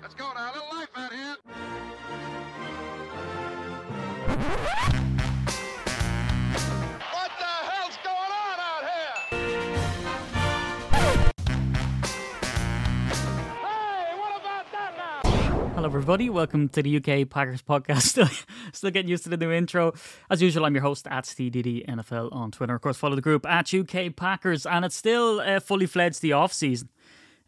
Let's go now, a little life out here. What the hell's going on out here? Hey, what about that now? Hello, everybody. Welcome to the UK Packers podcast. Still, getting used to the new intro. As usual, I'm your host at STDD NFL on Twitter. Of course, follow the group at UK Packers, and it's still uh, fully fledged the off season.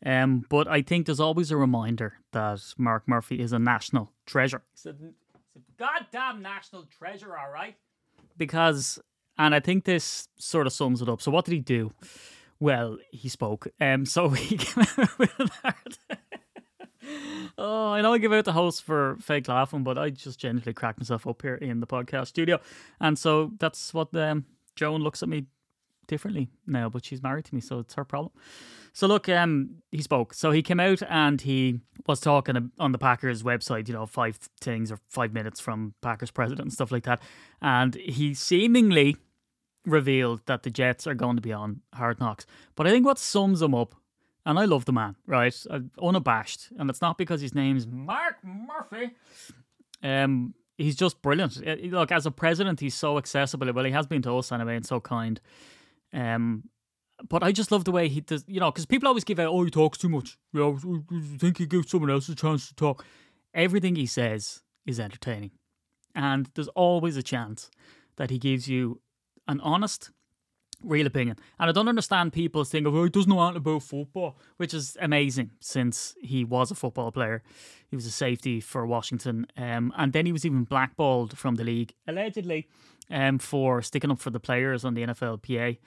Um, but I think there's always a reminder that Mark Murphy is a national treasure. He's a, he's a goddamn national treasure, all right. Because, and I think this sort of sums it up. So, what did he do? Well, he spoke. Um, so he came out with an art. Oh, I know I give out the host for fake laughing, but I just genuinely crack myself up here in the podcast studio. And so that's what um, Joan looks at me differently now, but she's married to me, so it's her problem. So look, um, he spoke. So he came out and he was talking on the Packers website, you know, five things or five minutes from Packers president and stuff like that. And he seemingly revealed that the Jets are going to be on Hard Knocks. But I think what sums him up, and I love the man, right? Unabashed, and it's not because his name's Mark Murphy. Um, he's just brilliant. Uh, Look, as a president, he's so accessible. Well, he has been to us anyway, and so kind. Um, but I just love the way he does, you know, because people always give out, oh, he talks too much. You know, I think he gives someone else a chance to talk. Everything he says is entertaining. And there's always a chance that he gives you an honest, real opinion. And I don't understand people of, oh, he doesn't know anything about football, which is amazing since he was a football player. He was a safety for Washington. Um, and then he was even blackballed from the league, allegedly, um, for sticking up for the players on the NFLPA.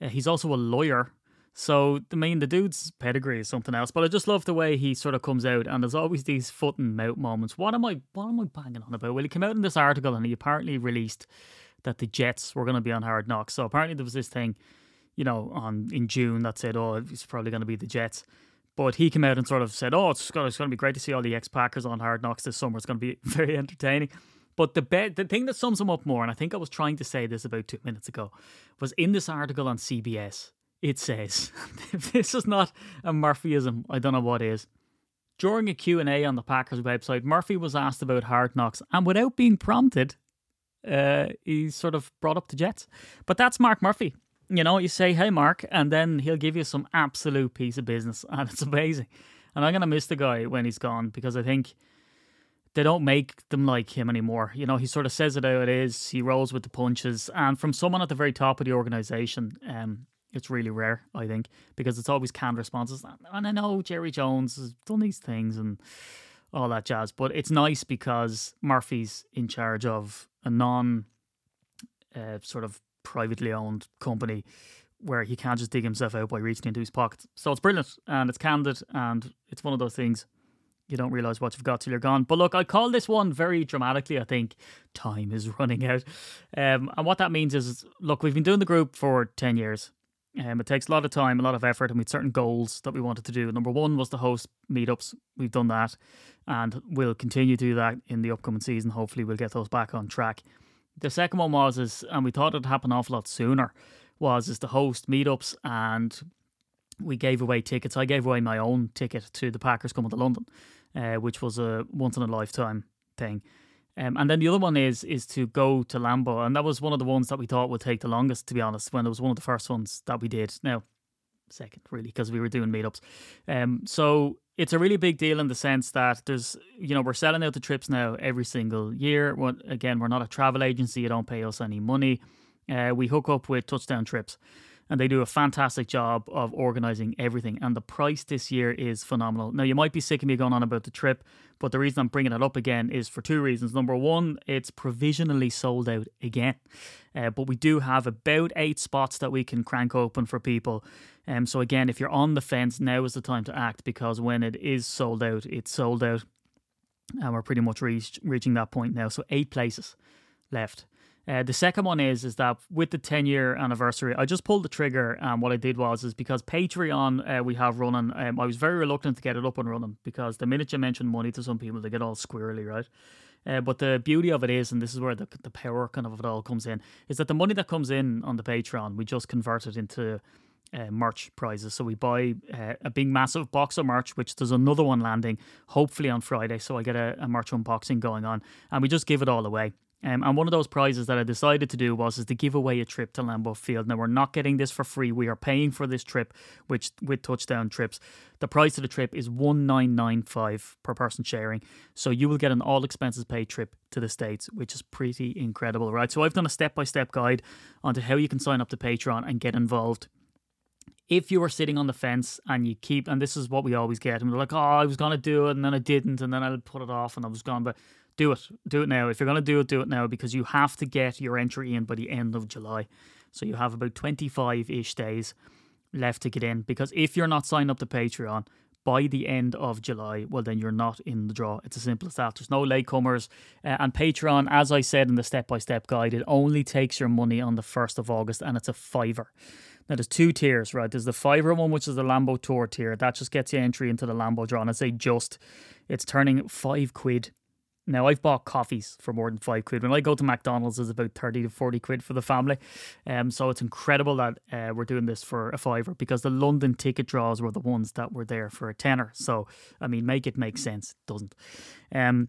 Uh, he's also a lawyer. So, I mean, the dude's pedigree is something else. But I just love the way he sort of comes out, and there's always these foot and mouth moments. What am I? What am I banging on about? Well, he came out in this article, and he apparently released that the Jets were going to be on Hard Knocks. So apparently there was this thing, you know, on in June that said, oh, it's probably going to be the Jets. But he came out and sort of said, oh, it's going to be great to see all the ex Packers on Hard Knocks this summer. It's going to be very entertaining. But the be- the thing that sums him up more, and I think I was trying to say this about two minutes ago, was in this article on CBS. It says, if this is not a Murphyism, I don't know what is. During a Q&A on the Packers website, Murphy was asked about Hard Knocks, and without being prompted, uh, he's sort of brought up the Jets. But that's Mark Murphy. You know, you say, hey, Mark, and then he'll give you some absolute piece of business, and it's amazing. And I'm going to miss the guy when he's gone because I think they don't make them like him anymore. You know, he sort of says it how it is, he rolls with the punches, and from someone at the very top of the organization, um, it's really rare, I think, because it's always canned responses. And I know Jerry Jones has done these things and all that jazz, but it's nice because Murphy's in charge of a non uh, sort of privately owned company where he can't just dig himself out by reaching into his pockets. So it's brilliant and it's candid and it's one of those things you don't realize what you've got till you're gone. But look, I call this one very dramatically. I think time is running out. Um, and what that means is, look, we've been doing the group for 10 years. Um, it takes a lot of time, a lot of effort, and we had certain goals that we wanted to do. Number one was to host meetups. We've done that, and we'll continue to do that in the upcoming season. Hopefully, we'll get those back on track. The second one was is, and we thought it'd happen an awful lot sooner, was is to host meetups, and we gave away tickets. I gave away my own ticket to the Packers coming to London, uh, which was a once in a lifetime thing. Um, and then the other one is is to go to Lambeau, and that was one of the ones that we thought would take the longest, to be honest. When it was one of the first ones that we did. Now, second really, because we were doing meetups. Um, so it's a really big deal in the sense that there's, you know, we're selling out the trips now every single year. What again, we're not a travel agency. You don't pay us any money. Uh, we hook up with Touchdown Trips and they do a fantastic job of organizing everything. And the price this year is phenomenal. Now, you might be sick of me going on about the trip, but the reason I'm bringing it up again is for two reasons. Number one, it's provisionally sold out again, uh, but we do have about eight spots that we can crank open for people. Um, so, again, if you're on the fence, now is the time to act because when it is sold out, it's sold out. And we're pretty much reaching that point now. So, eight places left. Uh, the second one is is that with the 10 year anniversary, I just pulled the trigger. And what I did was is because Patreon uh, we have running, um, I was very reluctant to get it up and running because the minute you mention money to some people, they get all squirrely, right? Uh, but the beauty of it is, and this is where the the power kind of it all comes in, is that the money that comes in on the Patreon, we just convert it into uh, merch prizes. So we buy uh, a big, massive box of merch, which there's another one landing hopefully on Friday. So I get a, a merch unboxing going on, and we just give it all away. Um, and one of those prizes that I decided to do was is to give away a trip to Lambeau Field. Now we're not getting this for free. We are paying for this trip, which with touchdown trips. The price of the trip is one nine nine five per person sharing. So you will get an all expenses paid trip to the States, which is pretty incredible, right? So I've done a step by step guide onto how you can sign up to Patreon and get involved if you are sitting on the fence and you keep, and this is what we always get, and we're like, oh, I was going to do it, and then I didn't, and then I put it off, and I was gone. But do it. Do it now. If you're going to do it, do it now because you have to get your entry in by the end of July. So you have about 25 ish days left to get in because if you're not signed up to Patreon by the end of July, well, then you're not in the draw. It's as simple as that. There's no latecomers. Uh, and Patreon, as I said in the step by step guide, it only takes your money on the 1st of August and it's a fiver. Now, there's two tiers, right? There's the fiver one, which is the Lambeau Tour tier. That just gets you entry into the Lambeau draw. And I say just, it's turning five quid now I've bought coffees for more than five quid. When I go to McDonald's, it's about thirty to forty quid for the family. Um, so it's incredible that uh, we're doing this for a fiver because the London ticket draws were the ones that were there for a tenner. So I mean, make it make sense. It doesn't. Um,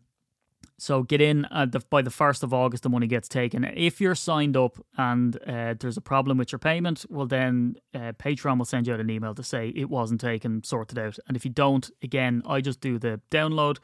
so get in the, by the 1st of August, the money gets taken. If you're signed up and uh, there's a problem with your payment, well, then uh, Patreon will send you out an email to say it wasn't taken, sorted out. And if you don't, again, I just do the download.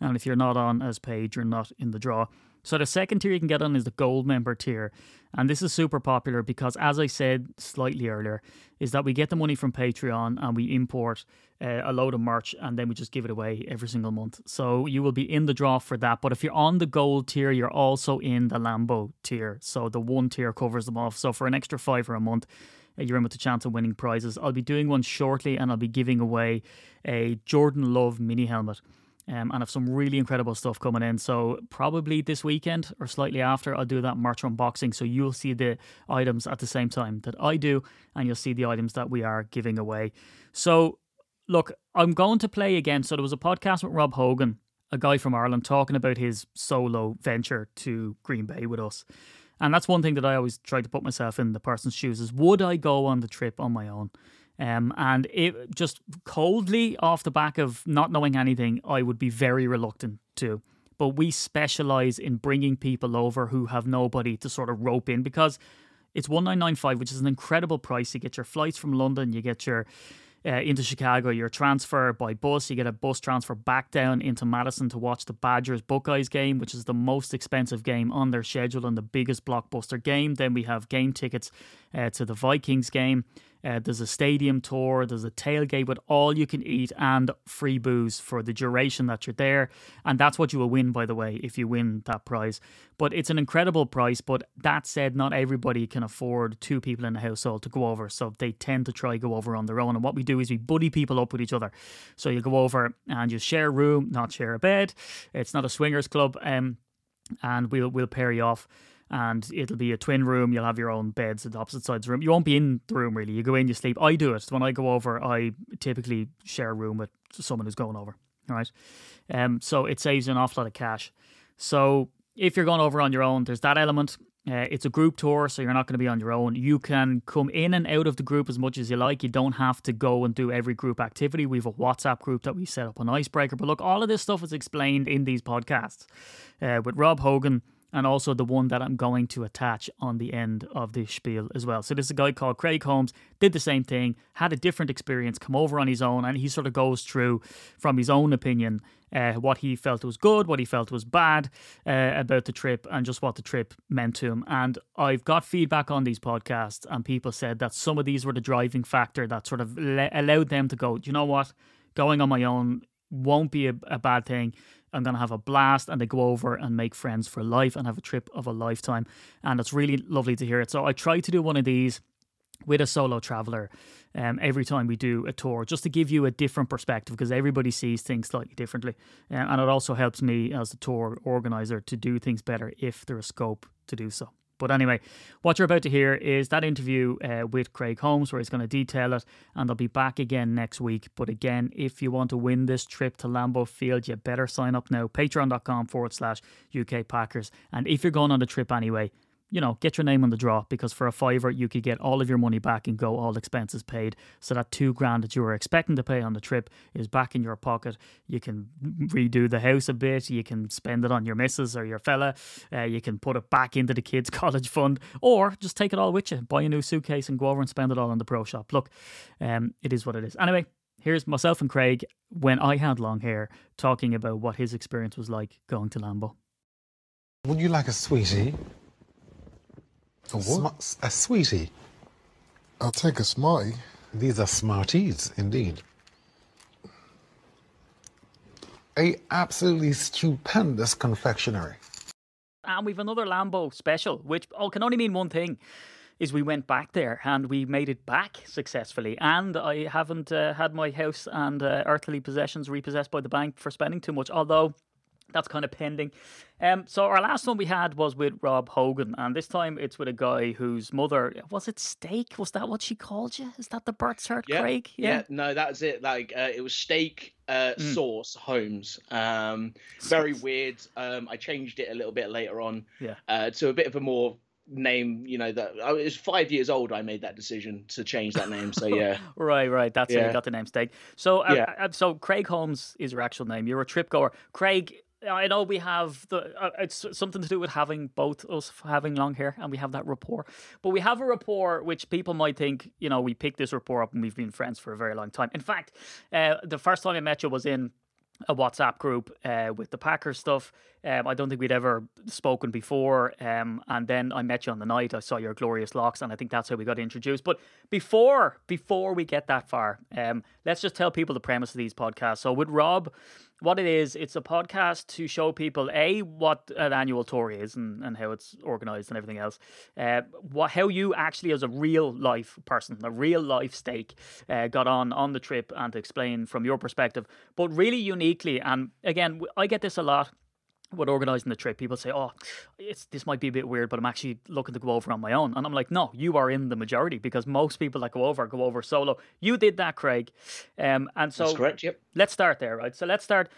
And if you're not on as paid, you're not in the draw. So the second tier you can get on is the gold member tier. And this is super popular because, as I said slightly earlier, is that we get the money from Patreon and we import uh, a load of merch and then we just give it away every single month. So you will be in the draw for that. But if you're on the gold tier, you're also in the Lambeau tier. So the one tier covers them off. So for an extra five for a month, uh, you're in with a chance of winning prizes. I'll be doing one shortly and I'll be giving away a Jordan Love mini helmet. Um, and have some really incredible stuff coming in. So probably this weekend or slightly after, I'll do that merch unboxing. So you'll see the items at the same time that I do, and you'll see the items that we are giving away. So look, I'm going to play again. So there was a podcast with Rob Hogan, a guy from Ireland, talking about his solo venture to Green Bay with us. And that's one thing that I always try to put myself in the person's shoes is would I go on the trip on my own? Um, and it just coldly off the back of not knowing anything, I would be very reluctant to. But we specialize in bringing people over who have nobody to sort of rope in because it's 1995, which is an incredible price. You get your flights from London, you get your uh, into Chicago, your transfer by bus, you get a bus transfer back down into Madison to watch the Badgers Buckeyes game, which is the most expensive game on their schedule and the biggest blockbuster game. Then we have game tickets uh, to the Vikings game. Uh, there's a stadium tour, there's a tailgate with all you can eat and free booze for the duration that you're there. And that's what you will win, by the way, if you win that prize. But it's an incredible price. But that said, not everybody can afford two people in a household to go over. So they tend to try go over on their own. And what we do is we buddy people up with each other. So you go over and you share a room, not share a bed. It's not a swingers club. Um, and we'll we'll pair you off and it'll be a twin room. You'll have your own beds at the opposite sides of the room. You won't be in the room really. You go in, you sleep. I do it. When I go over, I typically share a room with someone who's going over. All right. Um, so it saves you an awful lot of cash. So if you're going over on your own, there's that element. Uh, it's a group tour, so you're not going to be on your own. You can come in and out of the group as much as you like. You don't have to go and do every group activity. We have a WhatsApp group that we set up on Icebreaker. But look, all of this stuff is explained in these podcasts uh, with Rob Hogan and also the one that I'm going to attach on the end of the spiel as well. So this is a guy called Craig Holmes, did the same thing, had a different experience, come over on his own, and he sort of goes through from his own opinion uh, what he felt was good, what he felt was bad uh, about the trip, and just what the trip meant to him. And I've got feedback on these podcasts, and people said that some of these were the driving factor that sort of le- allowed them to go, you know what, going on my own won't be a, a bad thing. I'm going to have a blast and they go over and make friends for life and have a trip of a lifetime. And it's really lovely to hear it. So I try to do one of these with a solo traveler um, every time we do a tour, just to give you a different perspective because everybody sees things slightly differently. Um, and it also helps me as a tour organizer to do things better if there is scope to do so. But anyway, what you're about to hear is that interview uh, with Craig Holmes, where he's going to detail it, and I'll be back again next week. But again, if you want to win this trip to Lambeau Field, you better sign up now. Patreon.com forward slash UK Packers. And if you're going on the trip anyway, you know, get your name on the draw because for a fiver, you could get all of your money back and go all expenses paid. So that two grand that you were expecting to pay on the trip is back in your pocket. You can redo the house a bit. You can spend it on your missus or your fella. Uh, you can put it back into the kids' college fund or just take it all with you. Buy a new suitcase and go over and spend it all on the pro shop. Look, um, it is what it is. Anyway, here's myself and Craig when I had long hair talking about what his experience was like going to Lambeau. Would you like a sweetie? A what? Sma- a sweetie. I'll take a smartie. These are Smarties, indeed. A absolutely stupendous confectionery. And we've another Lambeau special, which oh, can only mean one thing. Is we went back there and we made it back successfully, and I haven't uh, had my house and uh, earthly possessions repossessed by the bank for spending too much. Although that's kind of pending. Um, so our last one we had was with Rob Hogan, and this time it's with a guy whose mother was it Steak? Was that what she called you? Is that the birth cert, Yeah, Craig? Yeah, no, that's it. Like uh, it was steak uh, Mm. sauce Holmes. Um, very weird. Um, I changed it a little bit later on. Yeah. Uh, to a bit of a more name. You know that I was five years old. I made that decision to change that name. So yeah. Right, right. That's how you got the name Steak. So, uh, Yeah. uh, so Craig Holmes is your actual name. You're a trip goer, Craig. I know we have the. Uh, it's something to do with having both us having long hair, and we have that rapport. But we have a rapport which people might think, you know, we picked this rapport up and we've been friends for a very long time. In fact, uh, the first time I met you was in a WhatsApp group uh, with the Packers stuff. Um, I don't think we'd ever spoken before. Um, and then I met you on the night. I saw your glorious locks, and I think that's how we got introduced. But before before we get that far, um, let's just tell people the premise of these podcasts. So with Rob, what it is, it's a podcast to show people a what an annual tour is and, and how it's organized and everything else. Uh, what how you actually, as a real life person, a real life stake, uh, got on on the trip and to explain from your perspective, but really uniquely. And again, I get this a lot with organizing the trip, people say, "Oh, it's this might be a bit weird, but I'm actually looking to go over on my own." And I'm like, "No, you are in the majority because most people that go over go over solo. You did that, Craig, um, and so That's correct. Yep. let's start there, right? So let's start.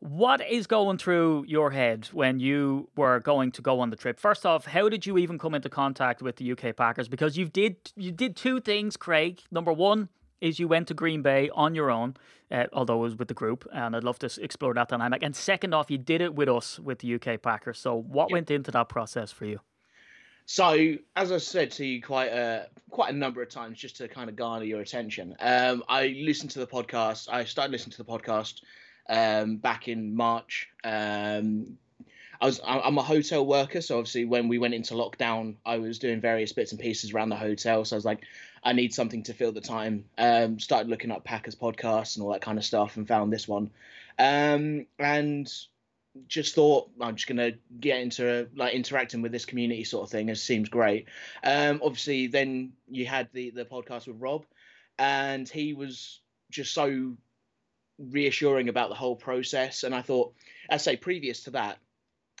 What is going through your head when you were going to go on the trip? First off, how did you even come into contact with the UK Packers? Because you did you did two things, Craig. Number one is you went to Green Bay on your own, uh, although it was with the group, and I'd love to explore that dynamic. And second off, you did it with us with the UK Packers. So what went into that process for you? So, as I said to you quite a quite a number of times, just to kind of garner your attention, um, I listened to the podcast. I started listening to the podcast um, back in March. Um, I was I'm a hotel worker, so obviously when we went into lockdown, I was doing various bits and pieces around the hotel. So I was like, I need something to fill the time. Um, started looking up Packers podcasts and all that kind of stuff, and found this one. Um, and just thought I'm just gonna get into like interacting with this community sort of thing. It seems great. Um, obviously, then you had the the podcast with Rob, and he was just so reassuring about the whole process. And I thought, I say, previous to that,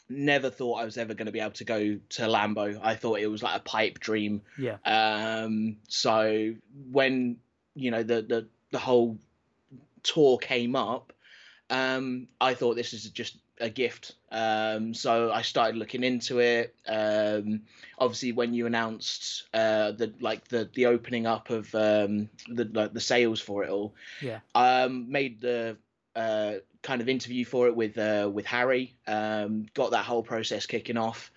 never thought I was ever going to be able to go to Lambeau. I thought it was like a pipe dream. Yeah, Um, so when you know the the the whole tour came up, um, I thought this is just a gift. Um, so I started looking into it. Um, obviously, when you announced uh, the like the the opening up of um, the like the sales for it all, yeah, um, made the uh, kind of interview for it with uh, with Harry. Um, got that whole process kicking off,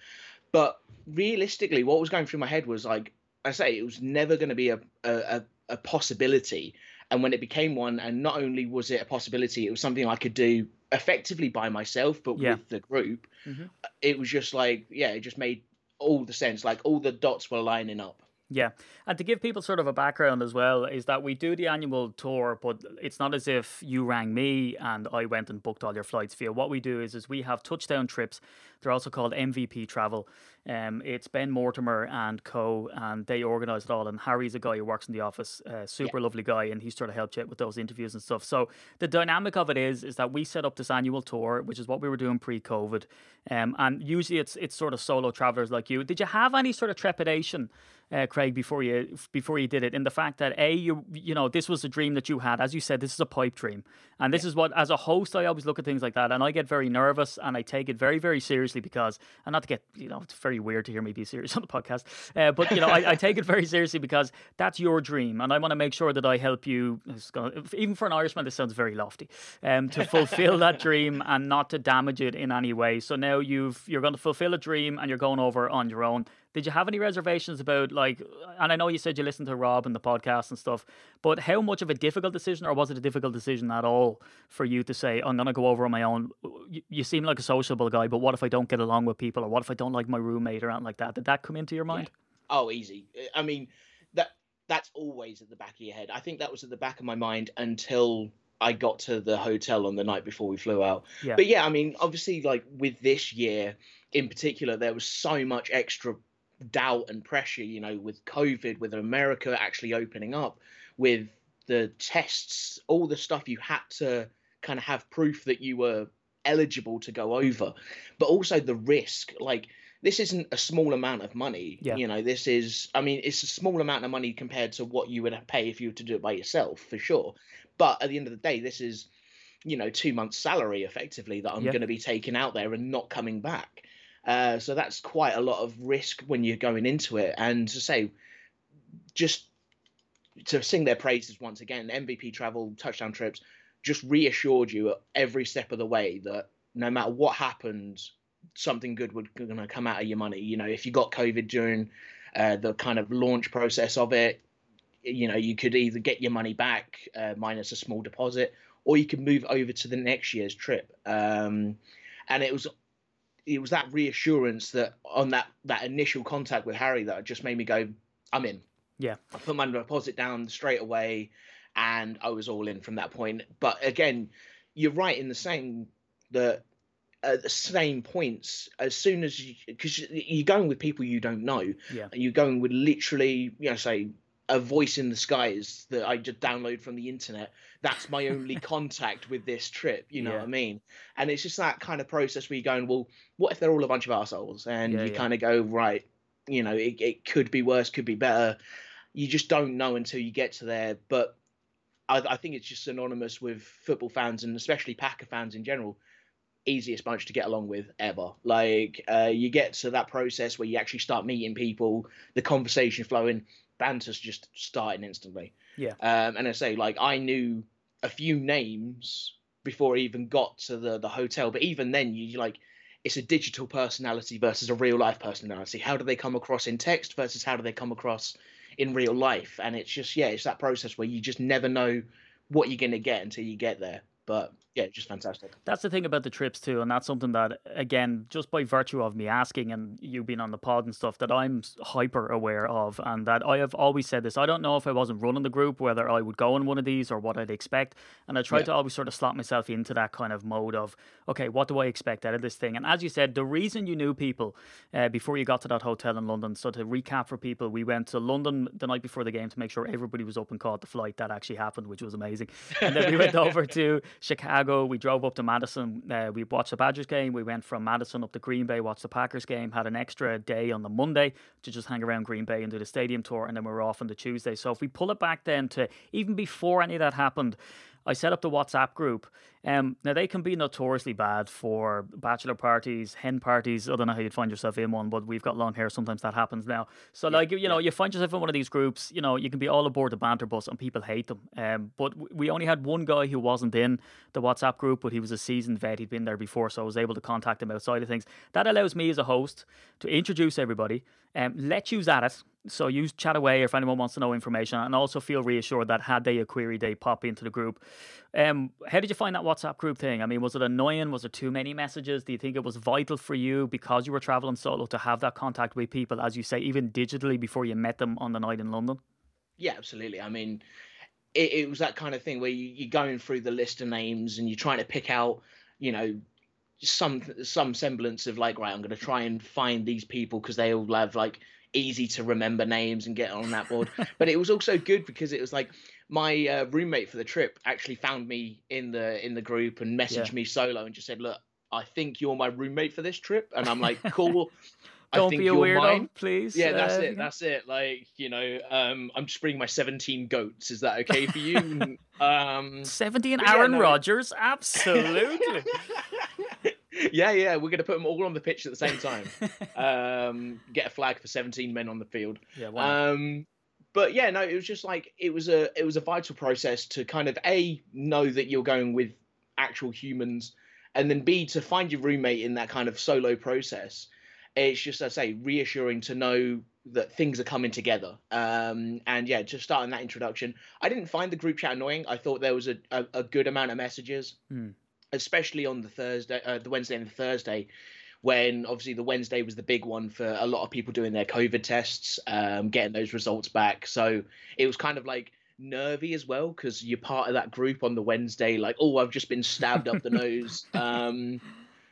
but realistically, what was going through my head was like I say, it was never going to be a, a a possibility. And when it became one, and not only was it a possibility, it was something I could do effectively by myself, but Yeah. with the group. Mhm. It was just like, yeah, it just made all the sense. Like all the dots were lining up. Yeah, and to give people sort of a background as well, is that we do the annual tour, but it's not as if you rang me and I went and booked all your flights for you. What we do is, is we have touchdown trips. They're also called MVP Travel. Um, it's Ben Mortimer and Co. and they organise it all. And Harry's a guy who works in the office, uh, super lovely guy, and he's sort of helped you out with those interviews and stuff. So the dynamic of it is, is that we set up this annual tour, which is what we were doing pre-COVID, um, and usually it's it's sort of solo travelers like you. Did you have any sort of trepidation? Uh, Craig, before you before you did it, in the fact that a you you know this was a dream that you had, as you said, this is a pipe dream, and this is what as a host I always look at things like that, and I get very nervous and I take it very very seriously because, and not to get you know it's very weird to hear me be serious on the podcast, uh, but you know I, I, take it very seriously because that's your dream, and I want to make sure that I help you. Gonna, even for an Irishman, this sounds very lofty, um, to fulfill that dream and not to damage it in any way. So now you've you're going to fulfill a dream and you're going over on your own. Did you have any reservations about like? And I know you said you listened to Rob and the podcast and stuff, but how much of a difficult decision, or was it a difficult decision at all for you to say, "I'm going to go over on my own"? You, you, seem like a sociable guy, but what if I don't get along with people, or what if I don't like my roommate, or anything like that? Did that come into your mind? Yeah. Oh, easy. I mean, that that's always at the back of your head. I think that was at the back of my mind until I got to the hotel on the night before we flew out. Yeah. But yeah, I mean, obviously, like with this year in particular, there was so much extra doubt and pressure, you know, with COVID, with America actually opening up, with the tests, all the stuff you had to kind of have proof that you were eligible to go over, but also the risk. Like, this isn't a small amount of money. Yeah. You know, this is, I mean, it's a small amount of money compared to what you would pay if you were to do it by yourself, for sure. But at the end of the day, this is, you know, two months' salary effectively that I'm yeah. going to be taking out there and not coming back. Uh, so that's quite a lot of risk when you're going into it. And to say, just to sing their praises once again, MVP travel, touchdown trips, just reassured you at every step of the way that no matter what happened, something good would to come out of your money. You know, if you got COVID during uh, the kind of launch process of it, you know, you could either get your money back uh, minus a small deposit, or you could move over to the next year's trip. Um, and it was it was that reassurance that on that that initial contact with Harry that just made me go, I'm in. Yeah. I put my deposit down straight away and I was all in from that point. But again, you're right in the saying that at the same points, as soon as you, because you're going with people you don't know, yeah, you're going with literally, you know, say a voice in the skies that I just download from the internet. That's my only contact with this trip. You know yeah. what I mean? And it's just that kind of process where you're going, well, what if they're all a bunch of assholes? And yeah, you yeah. kind of go, right, you know, it, it could be worse, could be better. You just don't know until you get to there. But I, I think it's just synonymous with football fans and especially Packer fans in general easiest bunch to get along with ever. Like uh, you get to that process where you actually start meeting people, the conversation flowing banter's just starting instantly. Yeah. Um, and I say, like, I knew a few names before I even got to the the hotel, but even then, you like, it's a digital personality versus a real life personality. How do they come across in text versus how do they come across in real life? And it's just, yeah, it's that process where you just never know what you're going to get until you get there. But yeah, just fantastic. That's the thing about the trips too, and that's something that again, just by virtue of me asking and you being on the pod and stuff, that I'm hyper aware of, and that I have always said this. I don't know if I wasn't running the group whether I would go on one of these or what I'd expect, and I try yeah. to always sort of slot myself into that kind of mode of, okay, what do I expect out of this thing? And as you said, the reason you knew people uh, before you got to that hotel in London. So to recap for people, we went to London the night before the game to make sure everybody was up and caught the flight. That actually happened, which was amazing, and then we went over to Chicago Chicago. We drove up to Madison. Uh, we watched the Badgers game. We went from Madison up to Green Bay, watched the Packers game. Had an extra day on the Monday to just hang around Green Bay and do the stadium tour, and then we were off on the Tuesday. So if we pull it back then to even before any of that happened, I set up the WhatsApp group. Um, now they can be notoriously bad for bachelor parties, hen parties. I don't know how you'd find yourself in one, but we've got long hair. Sometimes that happens now. So yeah, like you know, yeah. you find yourself in one of these groups. You know, you can be all aboard the banter bus, and people hate them. Um, but we only had one guy who wasn't in the WhatsApp group, but he was a seasoned vet. He'd been there before, so I was able to contact him outside of things. That allows me as a host to introduce everybody, um, let you at it so use chat away if anyone wants to know information, and also feel reassured that had they a query, they pop into the group. Um, how did you find that WhatsApp group thing? I mean, was it annoying? Was there too many messages? Do you think it was vital for you because you were traveling solo to have that contact with people, as you say, even digitally before you met them on the night in London? Yeah, absolutely. I mean, it, it was that kind of thing where you, you're going through the list of names and you're trying to pick out, you know, some some semblance of like, right, I'm going to try and find these people because they all have like easy to remember names and get on that board. but it was also good because it was like my uh, roommate for the trip actually found me in the in the group and messaged yeah. me solo and just said, "Look, I think you're my roommate for this trip," and I'm like, "Cool." Don't be a weirdo, mine. please. Yeah, that's Uh, it. That's it. Like you know, um, I'm just bringing my 17 goats. Is that okay for you? um, 17 But yeah, Aaron no, Rodgers, absolutely. Yeah, yeah, we're gonna put them all on the pitch at the same time. um, get a flag for 17 men on the field. yeah, why? Um, but yeah, no, it was just like it was a it was a vital process to kind of a know that you're going with actual humans, and then b to find your roommate in that kind of solo process. It's just, I say, reassuring to know that things are coming together. Um, and yeah, just starting that introduction, I didn't find the group chat annoying. I thought there was a, a, a good amount of messages, Hmm. Especially on the Thursday, uh, the Wednesday and the Thursday when obviously the Wednesday was the big one for a lot of people doing their COVID tests, um, getting those results back. So it was kind of like nervy as well because you're part of that group on the Wednesday. Like, oh, I've just been stabbed up the nose. Um,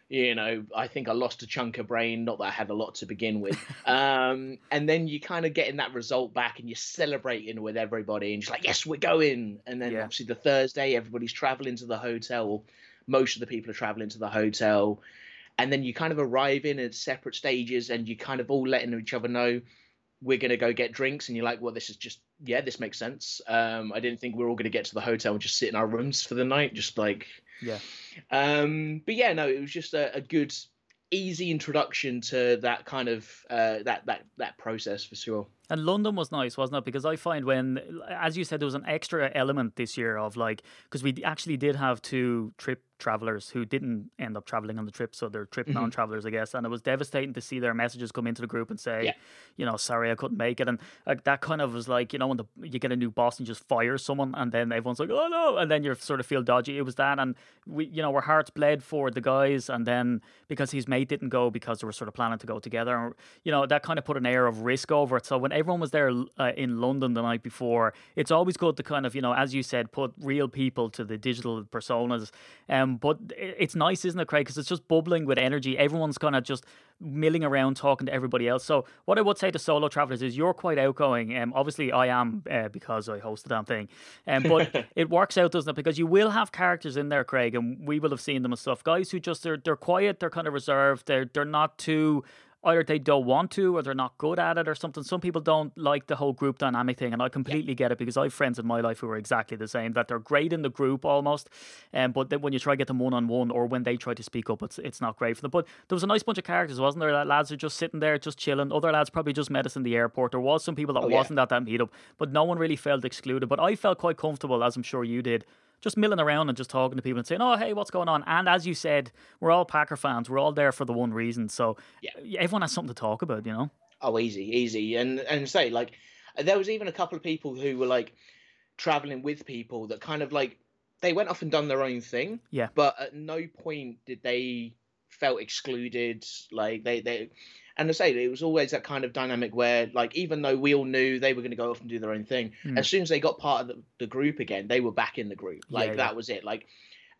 you know, I think I lost a chunk of brain. Not that I had a lot to begin with. Um, and then you kind of getting that result back and you're celebrating with everybody and just like, yes, we're going. And then Yeah. obviously the Thursday, everybody's traveling to the hotel. Or most of the people are traveling to the hotel and then you kind of arrive in at separate stages and you kind of all letting each other know we're going to go get drinks and you're like well this is just yeah this makes sense um i didn't think we are all going to get to the hotel and just sit in our rooms for the night just like Yeah. um but yeah no it was just a, a good easy introduction to that kind of uh that that that process for sure And London was nice, wasn't it? Because I find when, as you said, there was an extra element this year of like, because we actually did have two trip travelers who didn't end up traveling on the trip, so they're trip non travelers, I guess. And it was devastating to see their messages come into the group and say, Yeah. you know, sorry, I couldn't make it. And like, that kind of was like, you know, when the, you get a new boss and you just fire someone, and then everyone's like, oh no, and then you sort of feel dodgy. It was that, and we, you know, our hearts bled for the guys, and then because his mate didn't go because they were sort of planning to go together, you know, that kind of put an air of risk over it. So when everyone was there uh, in London the night before, it's always good to kind of, you know, as you said, put real people to the digital personas. Um, but it's nice, isn't it, Craig? Because it's just bubbling with energy. Everyone's kind of just milling around talking to everybody else. So what I would say to solo travelers is you're quite outgoing. Um, obviously I am uh, because I host the damn thing. Um, but it works out, doesn't it? Because you will have characters in there, Craig, and we will have seen them and stuff. Guys who just they're they're quiet, they're kind of reserved, they're they're not too either they don't want to or they're not good at it or something. Some people don't like the whole group dynamic thing, and I completely get it because I have friends in my life who are exactly the same. That they're great in the group almost, um, but then when you try to get them one on one or when they try to speak up, it's it's not great for them. But there was a nice bunch of characters, wasn't there? That Lads are just sitting there, just chilling. Other lads probably just met us in the airport. There was some people that Oh, wasn't at that meetup, but no one really felt excluded. But I felt quite comfortable, as I'm sure you did. Just milling around and just talking to people and saying, "Oh, hey, what's going on?" And as you said, we're all Packer fans. We're all there for the one reason. So Yeah. everyone has something to talk about, you know. Oh, easy, easy, and and say like there was even a couple of people who were like traveling with people that kind of like they went off and done their own thing. Yeah. But at no point did they felt excluded. Like they they, and I say it was always that kind of dynamic where like even though we all knew they were going to go off and do their own thing, Mm. as soon as they got part of the, the group again, they were back in the group. Like yeah. that was it. Like.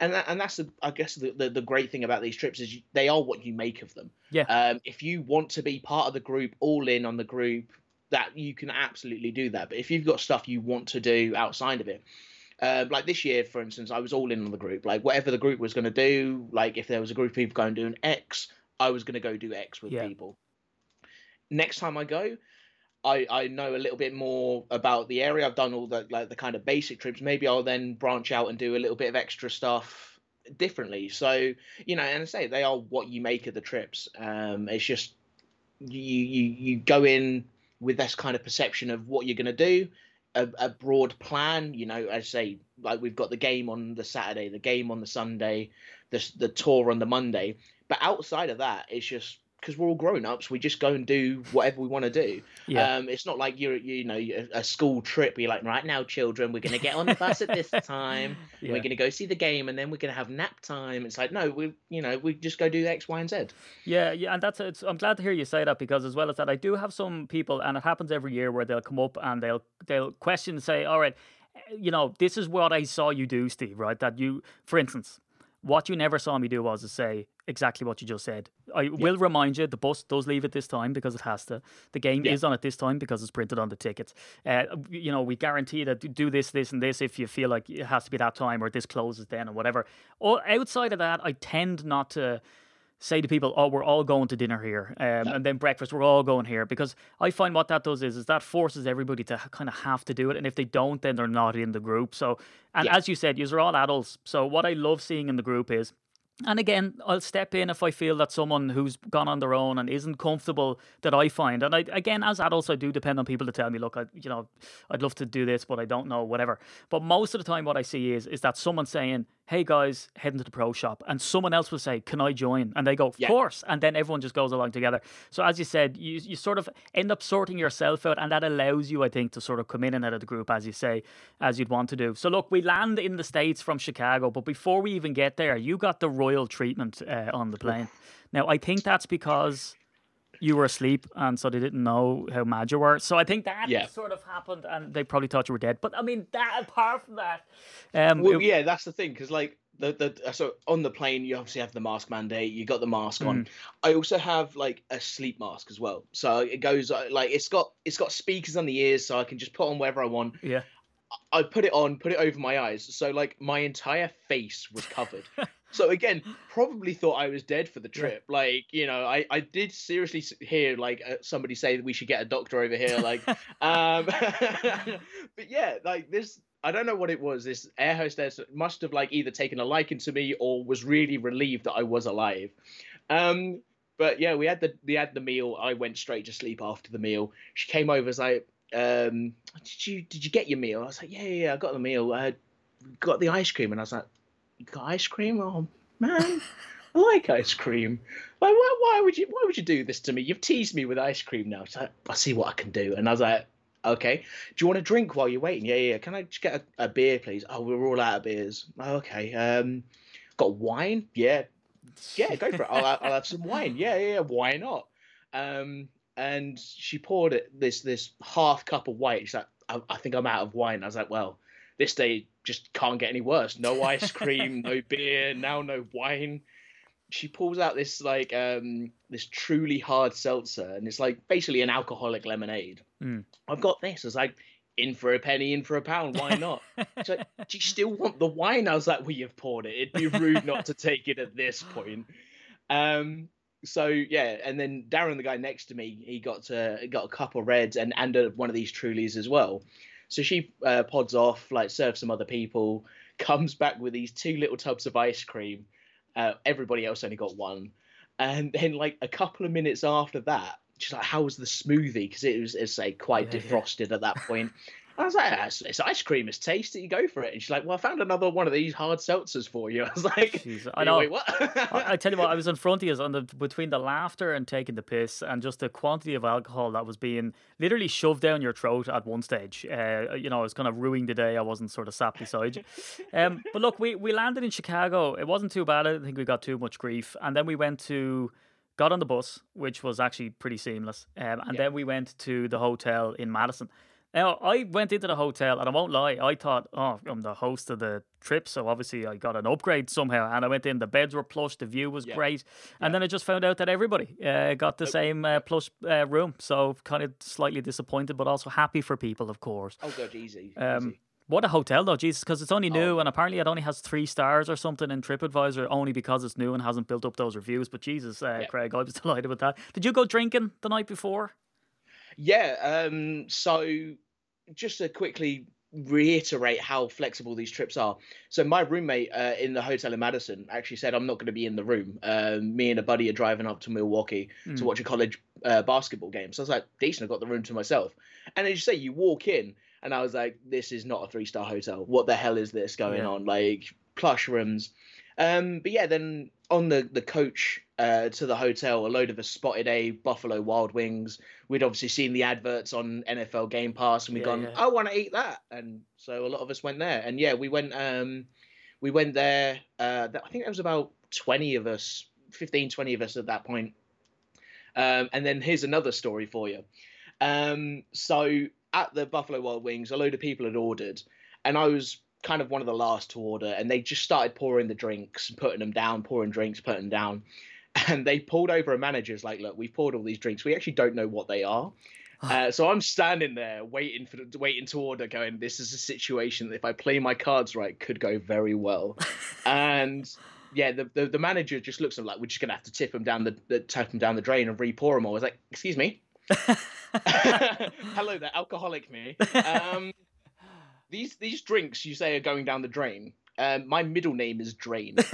And, that, and that's the I guess the, the, the great thing about these trips is you, they are what you make of them. Yeah. Um, if you want to be part of the group, all in on the group, that you can absolutely do that. But if you've got stuff you want to do outside of it, uh, like this year, for instance, I was all in on the group. Like whatever the group was going to do, like if there was a group of people going doing X, I was going to go do X with Yeah. people. Next time I go, I, I know a little bit more about the area. I've done all the like the kind of basic trips. Maybe I'll then branch out and do a little bit of extra stuff differently. So you know, and I say they are what you make of the trips. Um, it's just you you you go in with this kind of perception of what you're going to do, a, a broad plan. You know, I say, like we've got the game on the Saturday, the game on the Sunday, the the tour on the Monday. But outside of that, it's just because we're all grown ups, we just go and do whatever we want to do. Yeah. Um, it's not like you're, you know, a, school trip. You're like, right now, children, we're going to get on the bus at this time. Yeah. We're going to go see the game, and then we're going to have nap time. It's like, no, we, you know, we just go do X, Y, and Z. Yeah, yeah, and that's it's. I'm glad to hear you say that because as well as that, I do have some people, and it happens every year where they'll come up and they'll they'll question and say, "All right, eh, you know, this is what I saw you do, Steve. Right? That you, for instance, what you never saw me do was to say exactly what you just said. I will remind you, the bus does leave at this time because it has to. The game Yeah. is on at this time because it's printed on the tickets. Uh, you know, we guarantee that do this, this, and this if you feel like it has to be that time or this closes then or whatever. Or outside of that, I tend not to say to people, "Oh, we're all going to dinner here," um, and then breakfast, we're all going here, because I find what that does is, is that forces everybody to kind of have to do it, and if they don't, then they're not in the group. So, and Yeah. as you said, you're all adults. So, what I love seeing in the group is. And again, I'll step in if I feel that someone who's gone on their own and isn't comfortable that I find. And I, again, as adults, I do depend on people to tell me, look, I, you know, I'd love to do this, but I don't know, whatever. But most of the time, what I see is is that someone saying, "Hey guys, heading to the pro shop," and someone else will say, "Can I join?" And they go, "Of Yeah. course," and then everyone just goes along together. So as you said, you you sort of end up sorting yourself out, and that allows you, I think, to sort of come in and out of the group as you say, as you'd want to do. So look, we land in the states from Chicago, but before we even get there, you got the royal treatment uh, on the plane. Now I think that's because you were asleep and so they didn't know how mad you were. So I think that Yeah. sort of happened and they probably thought you were dead. But I mean that apart from that, um Well, it- yeah, that's the thing because like the the so on the plane you obviously have the mask mandate. You got the mask on. Mm. I also have like a sleep mask as well. So it goes uh, like it's got it's got speakers on the ears, so I can just put on wherever I want. yeah. I put it on, put it over my eyes, so like my entire face was covered. so again, probably thought I was dead for the Yeah. trip. Like you know, I I did seriously hear like uh, somebody say that we should get a doctor over here. Like, um, but yeah, like this. I don't know what it was. This air hostess must have like either taken a liking to me or was really relieved that I was alive. Um, but yeah, we had the we had the meal. I went straight to sleep after the meal. She came over, was like, um, "Did you did you get your meal?" I was like, "Yeah, yeah, yeah I got the meal. I got the ice cream." And I was like, "You got ice cream? Oh man, I like ice cream. Like, why, why would you why would you do this to me? You've teased me with ice cream now. So I see what I can do." And I was like, "Okay, do you want a drink while you're waiting? Yeah, yeah. yeah. Can I just get a, a beer, please? Oh, we're all out of beers. Oh, okay. Um, got wine? Yeah, yeah, go for it. I'll, I'll have some wine. Yeah, yeah, yeah. Why not? Um, and she poured it this this half cup of white. She's like, I, I think I'm out of wine. I was like, well, this day just can't get any worse. No ice cream, no beer, now no wine. She pulls out this like um this truly hard seltzer, and it's like basically an alcoholic lemonade. Mm. I've got this. It's like in for a penny, in for a pound. Why not? She's like, do you still want the wine? I was like, well, you've poured it. It'd be rude not to take it at this point. Um, so yeah, and then Darren, the guy next to me, he got uh, got a couple reds and and uh, one of these Trulies as well. So she uh, pods off, like serves some other people, comes back with these two little tubs of ice cream. Uh, everybody else only got one, and then like a couple of minutes after that, she's like, "How was the smoothie?" Because it was, it's like quite Yeah, yeah. defrosted at that point. I was like, "Ah, it's, ice cream. It's tasty. You go for it." And she's like, "Well, I found another one of these hard seltzers for you." I was like, Jeez, I know. Wait, what? I, I tell you what, I was in front of you on the between the laughter and taking the piss and just the quantity of alcohol that was being literally shoved down your throat at one stage. Uh, you know, I was kind of ruining the day. I wasn't sort of sat beside you. Um, but look, we we landed in Chicago. It wasn't too bad. I didn't think we got too much grief. And then we went to got on the bus, which was actually pretty seamless. Um, and Yeah. then we went to the hotel in Madison. Now, I went into the hotel, and I won't lie, I thought, oh, I'm the host of the trip, so obviously I got an upgrade somehow. And I went in, the beds were plush, the view was Yeah. great. And then I just found out that everybody uh, got the same uh, plush uh, room. So kind of slightly disappointed, but also happy for people, of course. oh god, easy. Um, easy. what a hotel though, Jesus, because it's only new Oh. and apparently it only has three stars or something in TripAdvisor, only because it's new and hasn't built up those reviews. But Jesus, uh, Yeah. Craig, I was delighted with that. Did you go drinking the night before? Yeah. Um, so just to quickly reiterate how flexible these trips are. So my roommate uh, in the hotel in Madison actually said I'm not going to be in the room. Um, me and a buddy are driving up to Milwaukee to Mm. watch a college uh, basketball game. So I was like, decent. I got the room to myself. And as you say, you walk in, and I was like, this is not a three star hotel. What the hell is this going Yeah. on? Like plush rooms. Um, but yeah, then on the the coach uh, to the hotel, a load of us spotted a Buffalo Wild Wings. We'd obviously seen the adverts on NFL Game Pass, and we'd Yeah, gone, yeah. I want to eat that, and so a lot of us went there. And yeah, we went. Um, we went there. Uh, I think there was about twenty of us, 15, 20 of us at that point. Um, and then here's another story for you. Um, so at the Buffalo Wild Wings, a load of people had ordered, and I was kind of one of the last to order, and they just started pouring the drinks, putting them down, pouring drinks, putting them down. And they pulled over a manager's like, look, we've poured all these drinks. We actually don't know what they are. Uh, so I'm standing there waiting for the, waiting to order, going, this is a situation that if I play my cards right, could go very well. and yeah, the, the, the manager just looks at like we're just gonna have to tip him down the, the tip him down the drain and re-pour him all. I was like, excuse me. Hello there, alcoholic me. Um, these these drinks you say are going down the drain. Um, my middle name is Drain.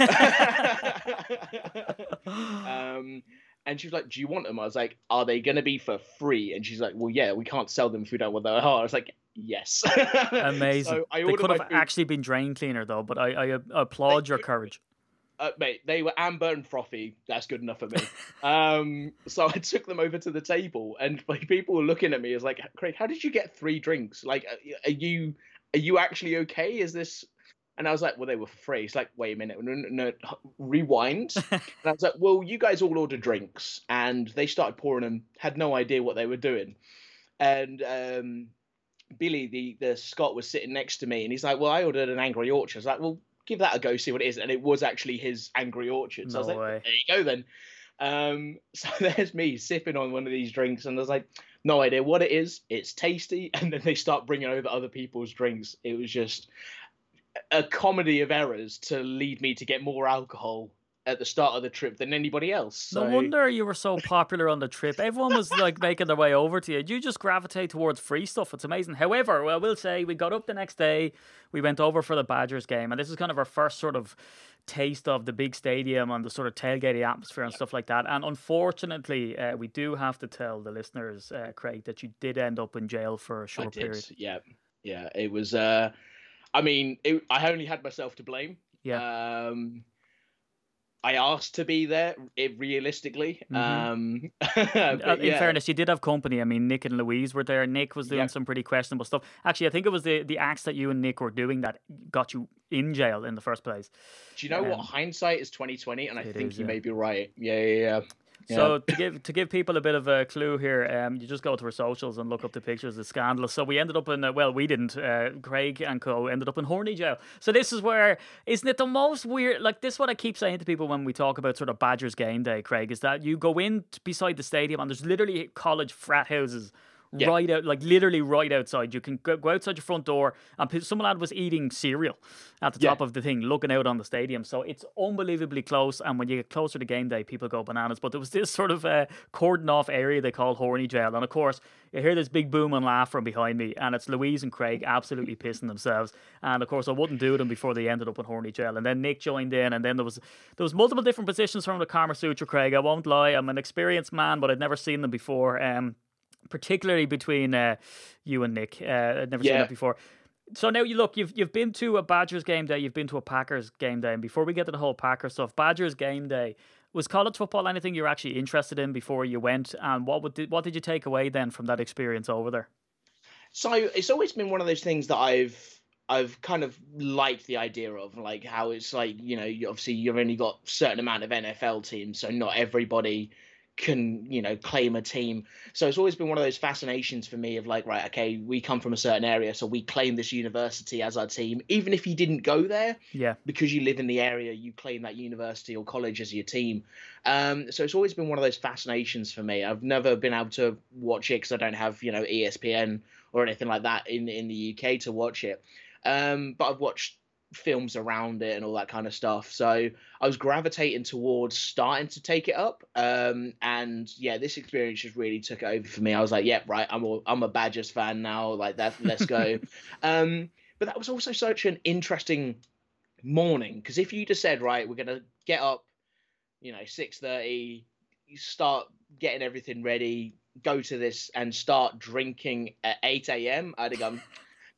um, and she was like, "Do you want them?" I was like, "Are they going to be for free?" And she's like, "Well, yeah, we can't sell them if we don't want them." I was like, "Yes." Amazing. So they could have food- actually been drain cleaner though, but I, I applaud your could- courage. uh, mate, they were amber and frothy. That's good enough for me. um, so I took them over to the table, and like people were looking at me as like, Craig, how did you get three drinks? Like, are are you are you actually okay? Is this? And I was like, well, they were free. It's like, wait a minute, no, no, no, rewind. and I was like, well, you guys all ordered drinks, and they started pouring them. Had no idea what they were doing, and um, Billy, the the Scot, was sitting next to me, and he's like, well, I ordered an Angry Orchard. I was like, well, give that a go, see what it is. And it was actually his Angry Orchard. So I was No like, way. there you go then. Um, so there's me sipping on one of these drinks, and I was like, no idea what it is. It's tasty, and then they start bringing over other people's drinks. It was just a comedy of errors to lead me to get more alcohol at the start of the trip than anybody else. No wonder you were so popular on the trip. Everyone was like making their way over to you. You just gravitate towards free stuff. It's amazing. However, well, I will say we got up the next day. We went over for the Badgers game, and this is kind of our first sort of taste of the big stadium and the sort of tailgating atmosphere and stuff like that. And unfortunately, uh, we do have to tell the listeners, uh, Craig, that you did end up in jail for a short did. period. Yeah, yeah. It was. Uh, I mean, it, I only had myself to blame. Yeah. Um, I asked to be there. It realistically. Mhm. Um, Uh, in yeah. fairness, you did have company. I mean, Nick and Louise were there. Nick was doing Yeah. some pretty questionable stuff. Actually, I think it was the, the acts that you and Nick were doing that got you in jail in the first place. do you know um, what hindsight is twenty twenty? And I think is, you yeah. may be right. Yeah, yeah, yeah. So to give to give people a bit of a clue here, um, you just go to our socials and look up the pictures. It's scandalous. So we ended up in uh, well, we didn't. Uh, Craig and Co ended up in horny jail. So this is where isn't it the most weird? Like this, is what I keep saying to people when we talk about sort of Badgers game day, Craig, is that you go in beside the stadium and there's literally college frat houses. Yeah. Right out, like literally right outside. You can go, go outside your front door, and some lad was eating cereal at the Yeah. top of the thing, looking out on the stadium. So it's unbelievably close. And when you get closer to game day, people go bananas. But there was this sort of uh, cordon off area they call Horny Jail. And of course, you hear this big boom and laugh from behind me. And it's Louise and Craig absolutely pissing themselves. And of course, I wouldn't do them before they ended up in Horny Jail. And then Nick joined in. And then there was there was multiple different positions from the Kama Sutra, Craig. I won't lie. I'm an experienced man, but I'd never seen them before. Um, particularly between uh, you and Nick. Uh, I'd never seen that before. So now you look, you've you've been to a Badgers game day, you've been to a Packers game day, and before we get to the whole Packers stuff, Badgers game day was college football anything you're actually interested in before you went, and what would what did you take away then from that experience over there? So it's always been one of those things that I've I've kind of liked the idea of, like how it's like you know, you, obviously you've only got certain amount of NFL teams, so not everybody can you know claim a team. So it's always been one of those fascinations for me of like, right, okay, we come from a certain area, so we claim this university as our team, even if you didn't go there Yeah, because you live in the area, you claim that university or college as your team. Um, so it's always been one of those fascinations for me. I've never been able to watch it because I don't have, you know, ESPN or anything like that in in the UK to watch it. Um, but I've watched films around it and all that kind of stuff. So I was gravitating towards starting to take it up. Um, and yeah, this experience just really took it over for me. I was like, yep, right, I'm a, I'm a Badgers fan now. Like that, let's go. um, but that was also such an interesting morning because if you just said right we're gonna get up you know 6.30 you start getting everything ready go to this and start drinking at 8 a.m i'd have gone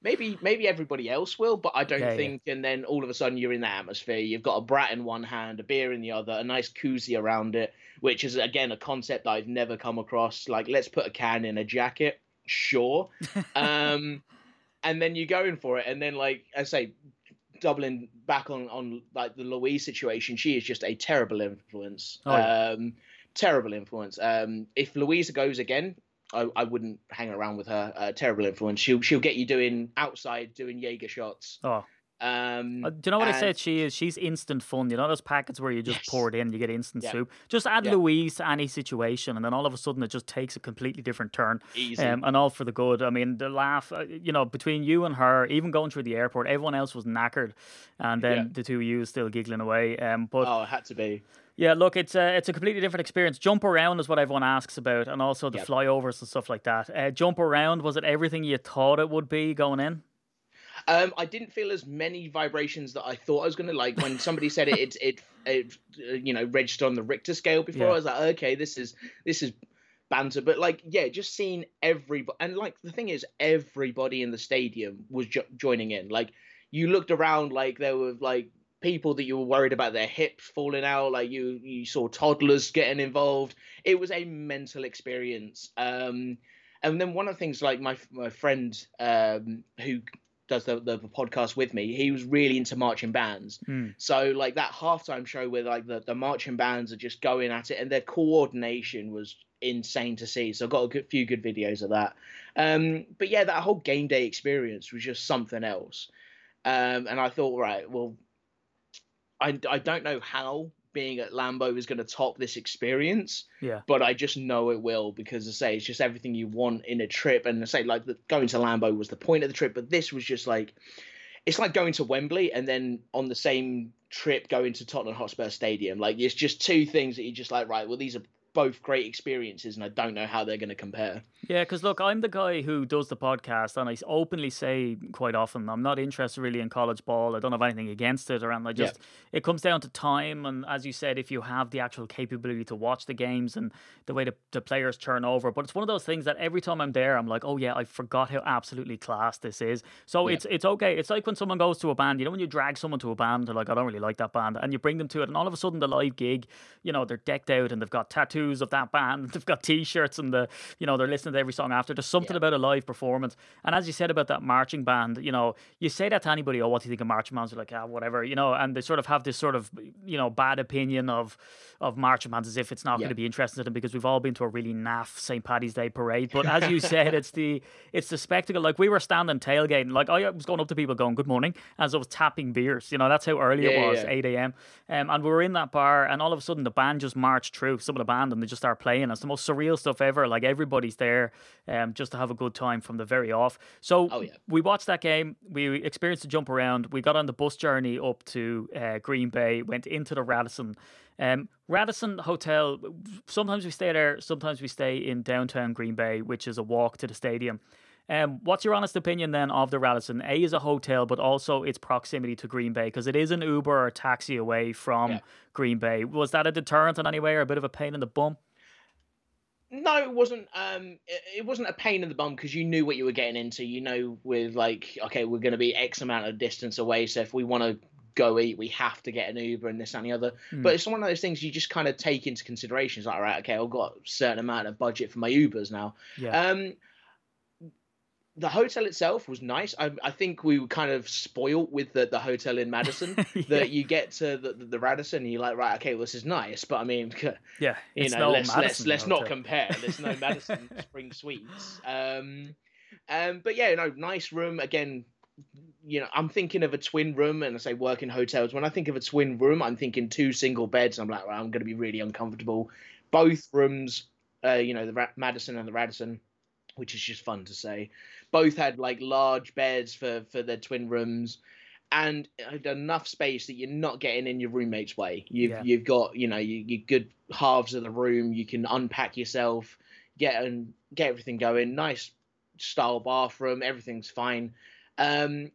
maybe maybe everybody else will but i don't Yeah, yeah. think and then all of a sudden you're in that atmosphere you've got a brat in one hand a beer in the other a nice koozie around it which is again a concept that i've never come across like let's put a can in a jacket sure um and then you're going for it and then like i say doubling back on on like the Louise situation, she is just a terrible influence. Oh, yeah. Um, terrible influence. Um, if Louisa goes again, I, I wouldn't hang around with her. Uh, terrible influence. She'll she'll get you doing outside doing Jaeger shots. oh Um, Uh, do you know what I said she is? She's instant fun. You know those packets where you just Yes. pour it in, you get instant Yeah. soup. Just add Yeah. Louise to any situation, and then all of a sudden it just takes a completely different turn. Easy. Um, and all for the good. I mean, the laugh, uh, you know, between you and her, even going through the airport, everyone else was knackered, and then Yeah. the two of you still giggling away. Um, but oh, it had to be. Yeah, look, it's a it's a completely different experience. Jump around is what everyone asks about, and also the Yep. flyovers and stuff like that. Uh, jump around was it everything you thought it would be going in? Um, I didn't feel as many vibrations that I thought I was gonna like when somebody said it. It, it, it uh, you know, registered on the Richter scale before. Yeah. I was like, okay, this is this is banter. But like, yeah, just seeing everybody, and like the thing is, everybody in the stadium was jo- joining in. Like, you looked around, like there were like people that you were worried about their hips falling out. Like you you saw toddlers getting involved. It was a mental experience. Um, and then one of the things, like my my friend um, who does the, the podcast with me, he was really into marching bands. Hmm. So like that halftime show where like the, the marching bands are just going at it and their coordination was insane to see. So I got a good, few good videos of that. Um, but yeah, that whole game day experience was just something else. Um, and I thought, right, well, I, I don't know how being at Lambeau is going to top this experience Yeah. but I just know it will because I say it's just everything you want in a trip. And I say like the, going to Lambeau was the point of the trip, but this was just like it's like going to Wembley and then on the same trip going to Tottenham Hotspur Stadium. Like it's just two things that you're just like right. Well, these are both great experiences, and I don't know how they're going to compare. Yeah, because look, I'm the guy who does the podcast, and I openly say quite often I'm not interested really in college ball. I don't have anything against it, or and I Yeah. just it comes down to time, and as you said, if you have the actual capability to watch the games and the way the, the players turn over. But it's one of those things that every time I'm there, I'm like, oh yeah, I forgot how absolutely class this is. So Yeah. it's it's okay. It's like when someone goes to a band, you know, when you drag someone to a band, they're like, I don't really like that band, and you bring them to it, and all of a sudden the live gig, you know, they're decked out and they've got tattoos of that band, they've got t-shirts, and the you know they're listening to every song after. There's something Yeah. about a live performance, and as you said about that marching band, you know, you say that to anybody, oh, what do you think of marching bands? They're like, ah, whatever, you know, and they sort of have this sort of you know bad opinion of of marching bands as if it's not Yeah. going to be interesting to them because we've all been to a really naff St. Paddy's Day parade. But as you said, it's the it's the spectacle. Like we were standing tailgating, like I was going up to people going, "Good morning," as I was tapping beers. You know, that's how early Yeah, it was, eight a.m. Um, and we were in that bar, and all of a sudden the band just marched through. Some of the band, and they just start playing. It's the most surreal stuff ever. Like everybody's there, um, just to have a good time from the very off. So Oh, yeah. we watched that game. We experienced the jump around. We got on the bus journey up to uh, Green Bay. Went into the Radisson. Um, Radisson Hotel. Sometimes we stay there. Sometimes we stay in downtown Green Bay, which is a walk to the stadium. Um, what's your honest opinion then of the Radisson? A is a hotel, but also its proximity to Green Bay because it is an Uber or taxi away from Yeah. Green Bay. Was that a deterrent in any way or a bit of a pain in the bum? No, it wasn't. Um, it, wasn't a pain in the bum because you knew what you were getting into. You know, with like, okay, we're going to be X amount of distance away, so if we want to go eat, we have to get an Uber and this and the other. Hmm. But it's one of those things you just kind of take into consideration. It's like, all right, okay, I've got a certain amount of budget for my Ubers now. Yeah. Um, the hotel itself was nice. I, I think we were kind of spoiled with the, the hotel in Madison. Yeah. That you get to the, the, the Radisson, and you're like, right, okay, well, this is nice, but I mean, yeah. you it's know, no let's let's let's not compare. There's no Madison Spring Suites. Um, um, but yeah, no, nice room again. You know, I'm thinking of a twin room, and I say work in hotels. When I think of a twin room, I'm thinking two single beds. I'm like, well, I'm going to be really uncomfortable. Both rooms, uh, you know, the Ra- Madison and the Radisson, which is just fun to say. Both had like large beds for for their twin rooms. And had enough space that you're not getting in your roommate's way. You've Yeah. you've got you know you, you good halves of the room. You can unpack yourself, get and get everything going. Nice style bathroom. Everything's fine. Um,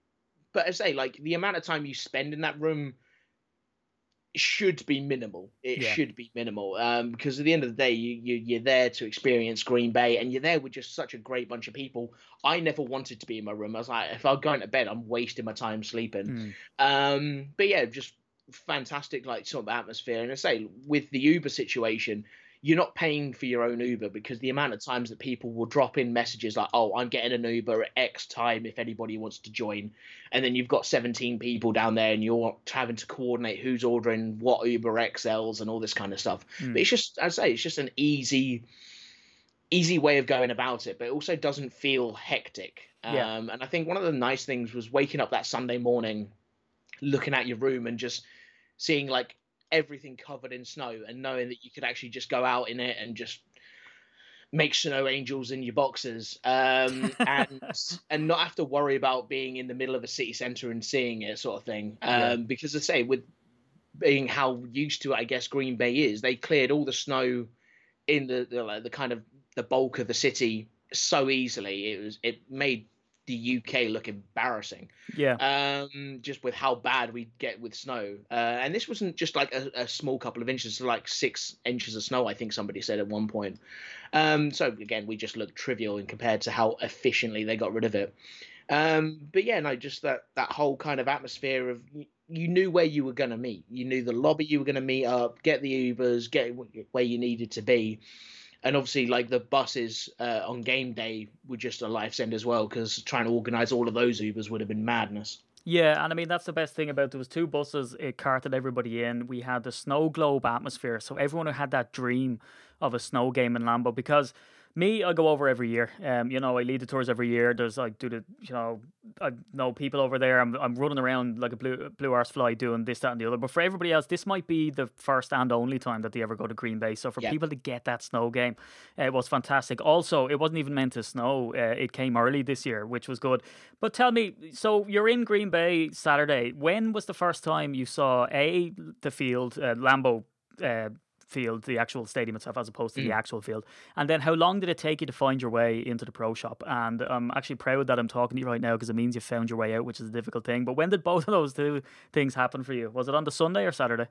but as I say, like the amount of time you spend in that room should be minimal. It Yeah. should be minimal. Um, because at the end of the day, you, you you're there to experience Green Bay, and you're there with just such a great bunch of people. I never wanted to be in my room. I was like, if I'm going to bed, I'm wasting my time sleeping. Hmm. Um, but yeah, just fantastic, like sort of atmosphere. And I say with the Uber situation, you're not paying for your own Uber because the amount of times that people will drop in messages like, "Oh, I'm getting an Uber at X time if anybody wants to join," and then you've got 17 people down there and you're having to coordinate who's ordering what Uber XLs and all this kind of stuff. Hmm. But it's just, as I say, it's just an easy, easy way of going about it, but it also doesn't feel hectic. Yeah. Um, and I think one of the nice things was waking up that Sunday morning looking at your room and just seeing like everything covered in snow and knowing that you could actually just go out in it and just make snow angels in your boxes um, and and not have to worry about being in the middle of a city center and seeing it sort of thing um, Yeah. because I say with being how used to it, I guess Green Bay is they cleared all the snow in the the, the kind of the bulk of the city so easily it was it made the UK look embarrassing Yeah. um, just with how bad we get with snow. Uh, and this wasn't just like a, a small couple of inches, like six inches of snow, I think somebody said at one point. Um, so again, we just looked trivial in compared to how efficiently they got rid of it. Um, but yeah, no, just that that whole kind of atmosphere of you knew where you were going to meet. You knew the lobby you were going to meet up, get the Ubers, get where you needed to be. And obviously, like the buses uh, on game day were just a life send as well, because trying to organise all of those Ubers would have been madness. Yeah, and I mean that's the best thing about there was two buses. It carted everybody in. We had the snow globe atmosphere, so everyone who had that dream of a snow game in Lambeau. Because me, I go over every year. Um, you know, I lead the tours every year. There's like do the you know, I know people over there. I'm I'm running around like a blue blue arse fly doing this, that, and the other. But for everybody else, this might be the first and only time that they ever go to Green Bay. So for Yeah. people to get that snow game, it was fantastic. Also, it wasn't even meant to snow. Uh, it came early this year, which was good. But tell me, so you're in Green Bay Saturday. When was the first time you saw a the field, uh, Lambeau uh, field, the actual stadium itself, as opposed to the actual field? And then how long did it take you to find your way into the pro shop? And I'm actually proud that I'm talking to you right now because it means you found your way out, which is a difficult thing. But when did both of those two things happen for you? Was it on the Sunday or Saturday?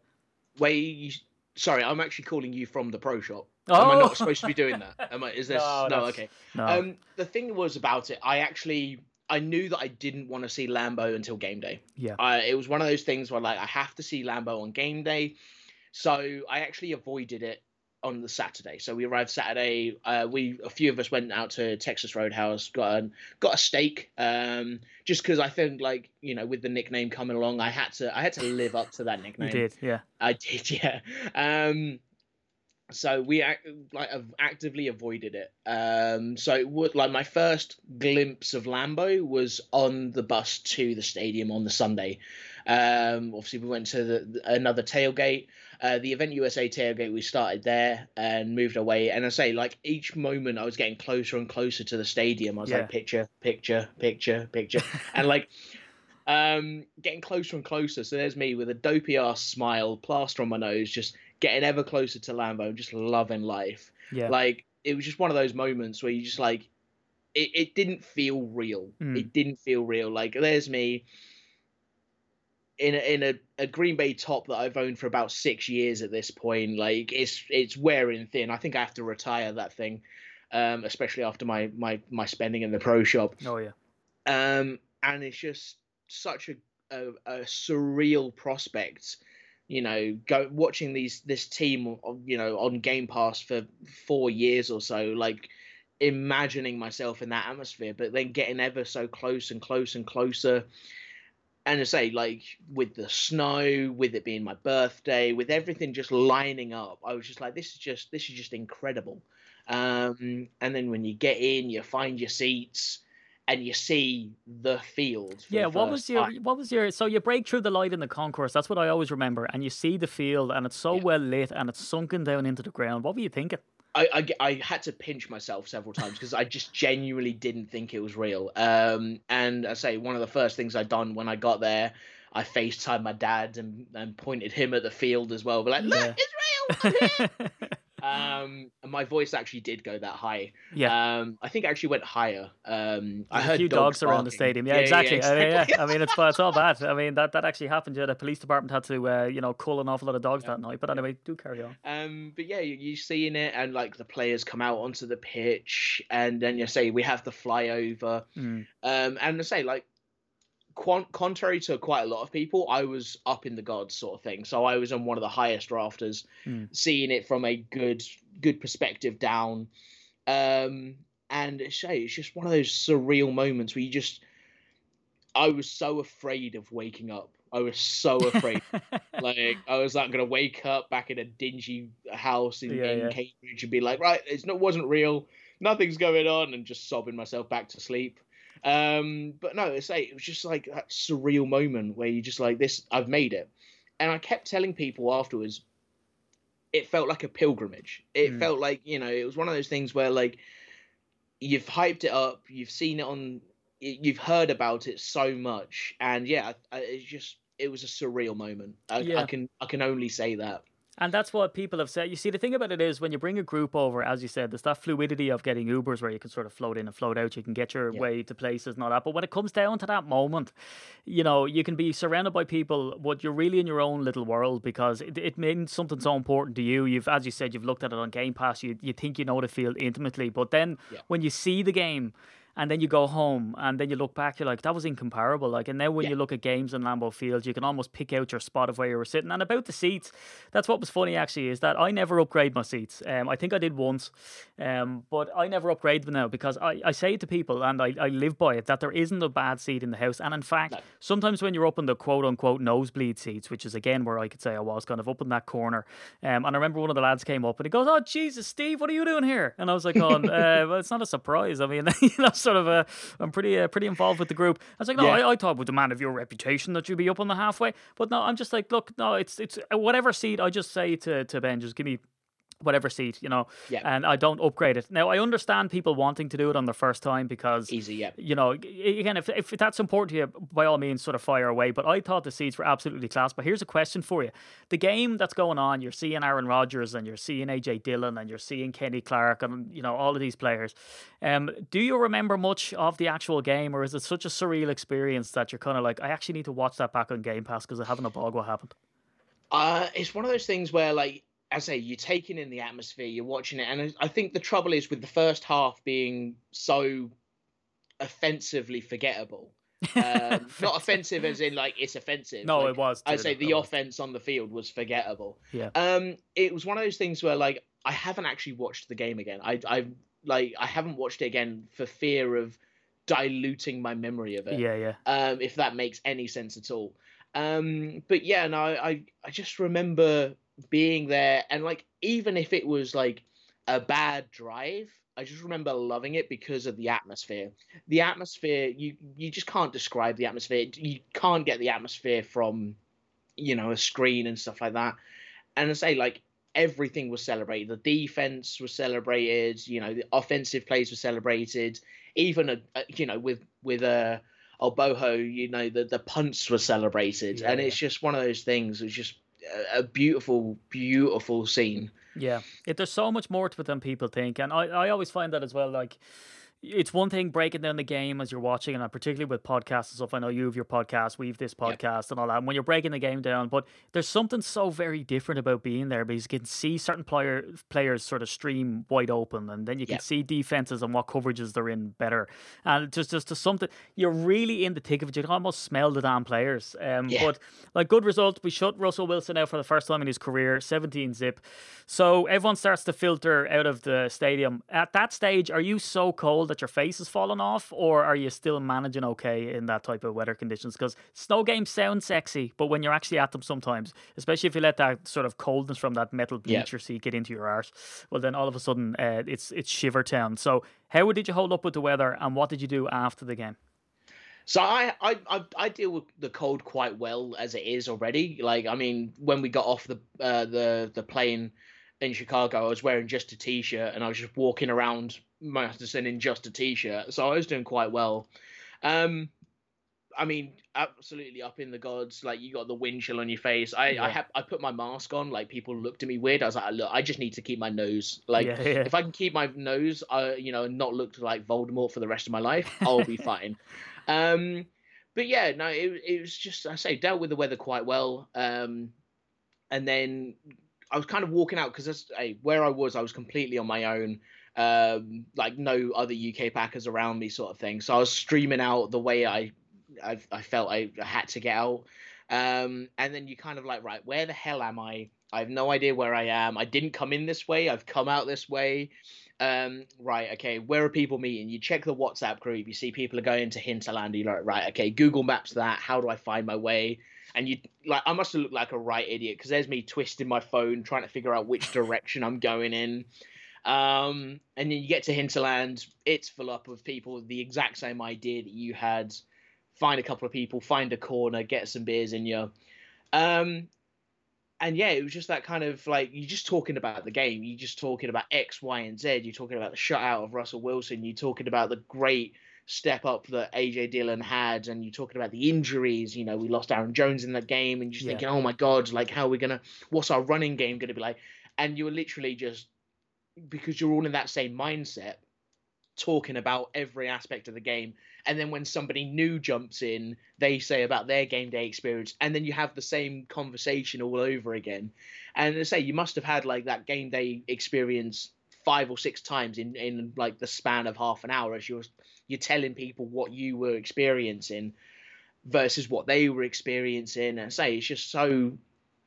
Wait, you, sorry, I'm actually calling you from the pro shop. Am I Oh. not supposed to be doing that? Am I? Is this No, no? okay. No. Um, the thing was about it. I actually I knew that I didn't want to see Lambeau until game day. yeah. Uh, it was one of those things where like I have to see Lambeau on game day, so I actually avoided it on the Saturday. So we arrived Saturday. Uh, we a few of us went out to Texas Roadhouse, got a, got a steak. Um, just because I think like you know with the nickname coming along, I had to I had to live up to that nickname. You did, yeah. I did, yeah. Um, so we ac- like have actively avoided it. Um, so it would like my first glimpse of Lambeau was on the bus to the stadium on the Sunday. Um, obviously we went to the, another tailgate, uh, the Event USA tailgate. We started there and moved away. And I say like each moment I was getting closer and closer to the stadium. I was Yeah. like picture, picture, picture, picture, and like um, getting closer and closer. So there's me with a dopey ass smile, plaster on my nose, just getting ever closer to Lambeau and just loving life. Yeah. Like it was just one of those moments where you just like it, it didn't feel real. Mm. It didn't feel real. Like there's me in a, in a, a Green Bay top that I've owned for about six years at this point. Like it's it's wearing thin. I think I have to retire that thing, um, especially after my my my spending in the pro shop oh, yeah. um, and it's just such a, a, a surreal prospect. You know, go watching these this team, you know, on Game Pass for four years or so, like imagining myself in that atmosphere, but then getting ever so close and close and closer. And to say, like with the snow, with it being my birthday, with everything just lining up, I was just like, this is just this is just incredible. Um, and then when you get in, you find your seats and you see the field. Yeah, the what was your time. what was your so you break through the light in the concourse, that's what I always remember, and you see the field and it's so Yeah. well lit and it's sunken down into the ground. What were you thinking? I, I, I had to pinch myself several times because I just genuinely didn't think it was real. Um, and I say one of the first things I done when I got there, I FaceTimed my dad and, and pointed him at the field as well. But like, look, Yeah. it's real. I'm here." um, and my voice actually did go that high. yeah. Um, I think it actually went higher. Um, I heard a few dogs, around the stadium. Yeah, exactly. I mean, yeah, exactly. I mean, it's it's all bad. I mean, that, that actually happened. Yeah, the police department had to, uh, you know, cull an awful lot of dogs that night. But anyway, do carry on. Um, but yeah, you, you seeing it, and like the players come out onto the pitch, and then you say we have the flyover. Mm. Um, and I say like, contrary to quite a lot of people, I was up in the gods sort of thing. So I was on one of the highest rafters, Hmm. seeing it from a good good perspective down. Um, and say it's just one of those surreal moments where you just, I was so afraid of waking up. I was so afraid like I was like gonna wake up back in a dingy house in, Yeah, in yeah. Cambridge and be like, right, it's not wasn't real, nothing's going on, and just sobbing myself back to sleep. Um, but no, it's like it was just like that surreal moment where you just like this. I've made it, and I kept telling people afterwards. It felt like a pilgrimage. It Mm. felt like you know it was one of those things where like you've hyped it up, you've seen it on, you've heard about it so much, and yeah, it's just it was a surreal moment. I, Yeah. I can I can only say that. And that's what people have said. You see, the thing about it is when you bring a group over, as you said, there's that fluidity of getting Ubers where you can sort of float in and float out. You can get your Yeah. way to places and all that. But when it comes down to that moment, you know, you can be surrounded by people, but you're really in your own little world because it, it means something so important to you. You've, as you said, you've looked at it on Game Pass. You you think you know the field intimately, but then Yeah. when you see the game. And then you go home, and then you look back. You're like, "That was incomparable." Like, and now when Yeah. you look at games in Lambeau Field, you can almost pick out your spot of where you were sitting. And about the seats, that's what was funny actually is that I never upgrade my seats. Um, I think I did once, um, but I never upgrade them now because I, I say to people and I, I live by it that there isn't a bad seat in the house. And in fact, No. sometimes when you're up in the quote unquote nosebleed seats, which is again where I could say I was kind of up in that corner, um, and I remember one of the lads came up and he goes, "Oh Jesus, Steve, what are you doing here?" And I was like, "On, uh, well, it's not a surprise. I mean, you know, sort of, uh, I'm pretty uh, pretty involved with the group." I was like, "No, Yeah. I, I thought with the man of your reputation that you'd be up on the halfway, but no, I'm just like, look, no, it's it's uh, whatever seat. I just say to to Ben, just give me." Whatever seat, you know, Yeah. and I don't upgrade it. Now, I understand people wanting to do it on their first time because Easy, yeah. you know, again, if, if that's important to you, by all means, sort of fire away. But I thought the seats were absolutely class. But here's a question for you: the game that's going on, you're seeing Aaron Rodgers and you're seeing AJ Dillon and you're seeing Kenny Clark and you know all of these players. Um, do you remember much of the actual game, or is it such a surreal experience that you're kind of like, I actually need to watch that back on Game Pass because I haven't a bog what happened? Uh, it's one of those things where, like, as I say, you're taking in the atmosphere, you're watching it, and I- think the trouble is with the first half being so offensively forgettable. Um, not offensive as in like it's offensive. No, like, it was. I'd say the offense on the field was forgettable. Yeah. Um, it was one of those things where like I haven't actually watched the game again. I I like I haven't watched it again for fear of diluting my memory of it Yeah, yeah. um, if that makes any sense at all. Um, but yeah, no, I I just remember being there, and like even if it was like a bad drive, I just remember loving it because of the atmosphere. The atmosphere, you you just can't describe the atmosphere. You can't get the atmosphere from, you know, a screen and stuff like that. And I say like everything was celebrated. The defense was celebrated. You know, the offensive plays were celebrated. Even a, a you know with with uh, a Bojo, you know, the the punts were celebrated, Yeah, and it's just one of those things. It's just a, beautiful, beautiful scene. Yeah, it, there's so much more to it than people think, and I, I always find that as well. Like, it's one thing breaking down the game as you're watching, and particularly with podcasts and stuff. I know you have your podcast, we have this Yep. podcast, and all that. And when you're breaking the game down, but there's something so very different about being there because you can see certain player players sort of stream wide open, and then you can Yep. see defenses and what coverages they're in better, and just just to something you're really in the thick of it. You can almost smell the damn players. Um, Yeah. but like good result, we shut Russell Wilson out for the first time in his career, 17 zip. So everyone starts to filter out of the stadium. At that stage, are you so cold that your face is falling off, or are you still managing okay in that type of weather conditions? Because snow games sound sexy, but when you're actually at them sometimes, especially if you let that sort of coldness from that metal Yeah. bleacher seat get into your arse, well then all of a sudden uh, it's it's shiver town. So how did you hold up with the weather, and what did you do after the game? So I, I I I deal with the cold quite well as it is already. Like I mean, when we got off the uh, the the plane in Chicago, I was wearing just a t-shirt and I was just walking around Masterson in just a t-shirt. So I was doing quite well. Um, I mean, absolutely up in the gods. Like you got the wind chill on your face. I Yeah. I have I put my mask on. Like people looked at me weird. I was like, look, I just need to keep my nose. Like Yeah, yeah. if I can keep my nose, uh, you know, not look like Voldemort for the rest of my life, I'll be fine. Um, but yeah, no, it, it was just I say dealt with the weather quite well. Um, and then I was kind of walking out because hey, where I was, I was completely on my own. Um, like no other UK Packers around me, sort of thing. So I was streaming out the way I, I, I felt I had to get out. Um, and then you kind of like, right, where the hell am I? I have no idea where I am. I didn't come in this way. I've come out this way. Um, right, okay, where are people meeting? You check the WhatsApp group. You see people are going to Hinterland. You're like, right, okay, Google Maps that. How do I find my way? And you like, I must have looked like a right idiot because there's me twisting my phone trying to figure out which direction I'm going in. Um, and then you get to Hinterland, it's full up of people with the exact same idea that you had. Find a couple of people, find a corner, get some beers in you. Um, and yeah, it was just that kind of like you're just talking about the game. You're just talking about X, Y, and Z. You're talking about the shutout of Russell Wilson. You're talking about the great step up that AJ Dillon had, and you're talking about the injuries. You know, we lost Aaron Jones in that game, and you're just Yeah. thinking, oh my god, like how are we gonna? What's our running game gonna be like? And you were literally just because you're all in that same mindset, talking about every aspect of the game. And then when somebody new jumps in, they say about their game day experience, and then you have the same conversation all over again. And I say you must have had like that game day experience five or six times in in like the span of half an hour as you're you're telling people what you were experiencing versus what they were experiencing. And say it's just so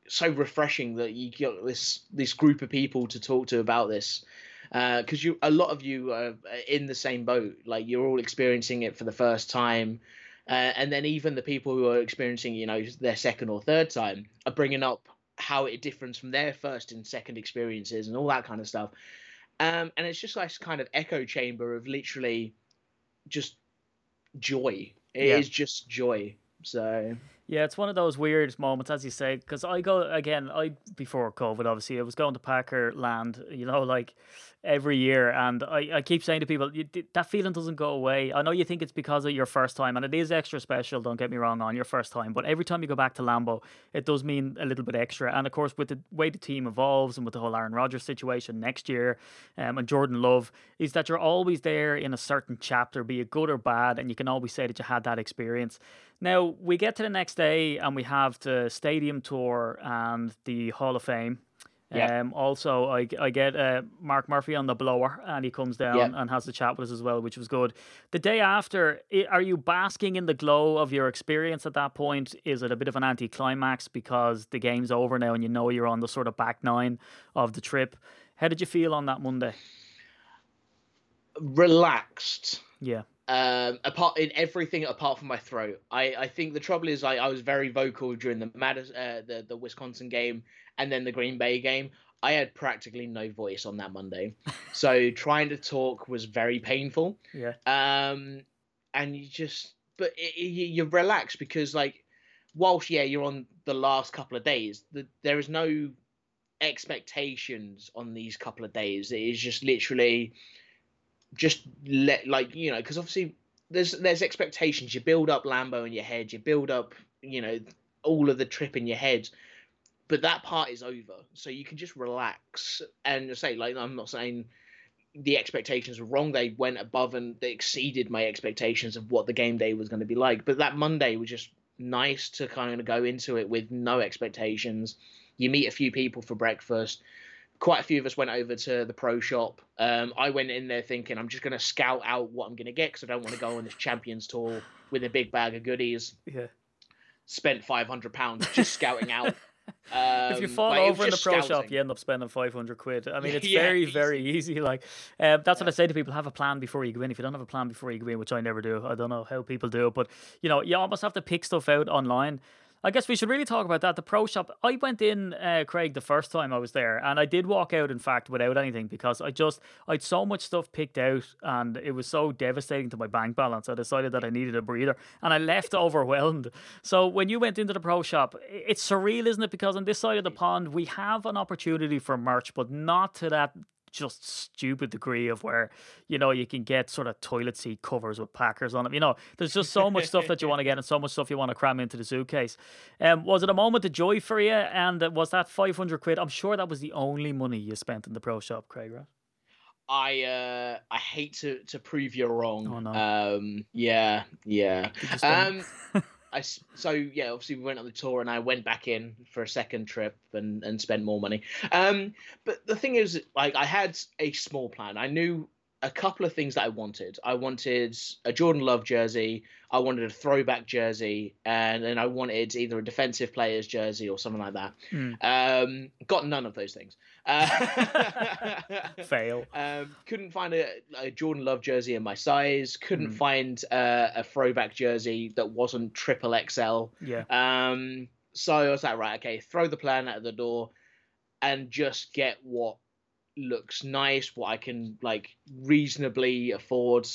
so refreshing that you got this this group of people to talk to about this. Because you a lot of you are in the same boat like you're all experiencing it for the first time. Uh, and then even the people who are experiencing you know their second or third time are bringing up how it differs from their first and second experiences and all that kind of stuff. Um, and it's just like this kind of echo chamber of literally just joy. It is Yeah. just joy. So Yeah, it's one of those weird moments, as you say, because I go again. I before COVID, obviously, I was going to Packer Land, you know, like every year, and I, I keep saying to people, that feeling doesn't go away. I know you think it's because of your first time, and it is extra special. Don't get me wrong on your first time, but every time you go back to Lambeau, it does mean a little bit extra. And of course, with the way the team evolves and with the whole Aaron Rodgers situation next year, um, and Jordan Love, is that you're always there in a certain chapter, be it good or bad, and you can always say that you had that experience. Now we get to the next day and we have the stadium tour and the Hall of Fame. Yeah. Um, also, I, I get uh, Mark Murphy on the blower and he comes down Yeah. and has the chat with us as well, which was good. The day after, i- are you basking in the glow of your experience at that point? Is it a bit of an anticlimax because the game's over now and you know you're on the sort of back nine of the trip? How did you feel on that Monday? relaxed Yeah. Um apart in everything apart from my throat. I i think the trouble is i, I was very vocal during the Madis, uh, the the wisconsin game and then the green bay game. I had practically no voice on that monday. So trying to talk was very painful. Yeah. um and you just but it, it, you- you're relaxed because like whilst yeah you're on the last couple of days the, there is no expectations on these couple of days. It is just literally just let like you know because obviously there's there's expectations. You build up Lambeau in your head you build up you know all of the trip in your head but that part is over. So you can just relax. And say like i'm not saying the expectations were wrong. They went above and they exceeded my expectations of what the game day was going to be like. But that monday was just nice to kind of go into it with no expectations. You meet a few people for breakfast quite a few of us went over to the pro shop. Um, I went in there thinking I'm just going to scout out what I'm going to get because I don't want to go on this Champions tour with a big bag of goodies. Yeah. Spent five hundred pounds just scouting out. Um, if you fall like, over in the pro scouting. shop, you end up spending 500 quid. I mean, it's Yeah, very, easy. very easy. Like, um, that's what I say to people have a plan before you go in. If you don't have a plan before you go in, which I never do, I don't know how people do it, but you know, you almost have to pick stuff out online. I guess we should really talk about that. The pro shop. I went in, uh, Craig, the first time I was there, and I did walk out, in fact, without anything because I just I had so much stuff picked out, and it was so devastating to my bank balance. I decided that I needed a breather, and I left overwhelmed. So when you went into the pro shop, it's surreal, isn't it? Because on this side of the pond, we have an opportunity for merch, but not to that just stupid degree of where you know you can get sort of toilet seat covers with packers on them. You know, there's just so much stuff that you want to get and so much stuff you want to cram into the suitcase. Um, was it a moment of joy for you? And uh, was that 500 quid? I'm sure that was the only money you spent in the pro shop, Craig. Right? I uh, I hate to to prove you're wrong. Oh, no. Um, yeah, yeah. Did you spend- Um, I so yeah, obviously we went on the tour and I went back in for a second trip and and spent more money. Um, but the thing is, like I had a small plan. I knew a couple of things that I wanted. I wanted a Jordan Love jersey. I wanted a throwback jersey, and then I wanted either a defensive player's jersey or something like that. Mm. Um, got none of those things. Uh, Fail. um, couldn't find a, a Jordan Love jersey in my size. Couldn't Hmm. find uh, a throwback jersey that wasn't triple XL. Yeah. Um, so I was like, right, okay, throw the plan out of the door, and just get what looks nice, what I can like reasonably afford,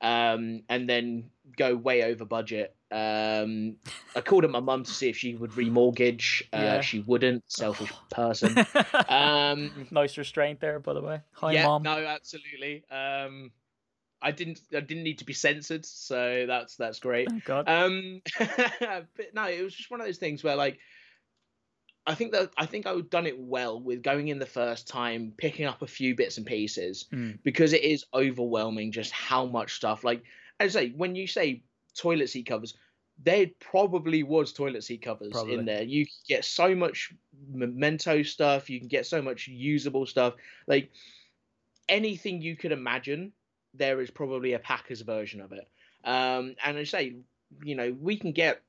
um, and then go way over budget. Um, I called up my mum to see if she would remortgage. Uh, Yeah. She wouldn't. Selfish person. Um, nice restraint there, by the way. Hi, yeah, mom. no, absolutely. Um, I didn't. I didn't need to be censored, so that's that's great. God. Um, but no, it was just one of those things where like. I think that I think I would done it well with going in the first time, picking up a few bits and pieces Mm. because it is overwhelming just how much stuff. Like as I say, when you say toilet seat covers, there probably was toilet seat covers Probably. in there. You get so much memento stuff. You can get so much usable stuff. Like anything you could imagine, there is probably a Packers version of it. Um, and I say, you know, we can get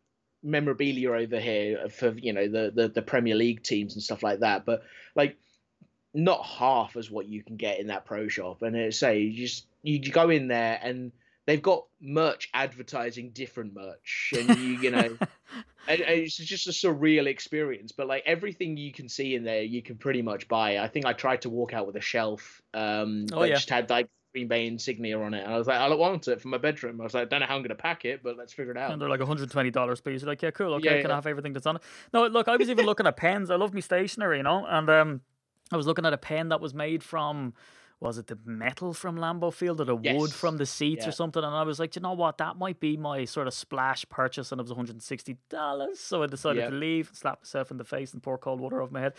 memorabilia over here for you know the, the the Premier League teams and stuff like that, but like not half as what you can get in that pro shop. And it's say you just you go in there and they've got merch advertising different merch, and you you know. And and it's just a surreal experience, but like everything you can see in there, you can pretty much buy. I think I tried to walk out with a shelf um, Oh, that yeah. just had like Green Bay insignia on it, and I was like, I don't want it for my bedroom. I was like, I don't know how I'm gonna pack it, but let's figure it out. And they're like $120 piece. You're like, yeah, cool. Okay, Yeah, can. I have everything that's on it? No, look, I was even looking at pens. I love me stationery, you know, and um, I was looking at a pen that was made from. Was it the metal from Lambeau Field or the wood from the seats or something? And I was like, you know what, that might be my sort of splash purchase, and it was one hundred and sixty dollars. So I decided Yeah. to leave, slap myself in the face, and pour cold water over my head.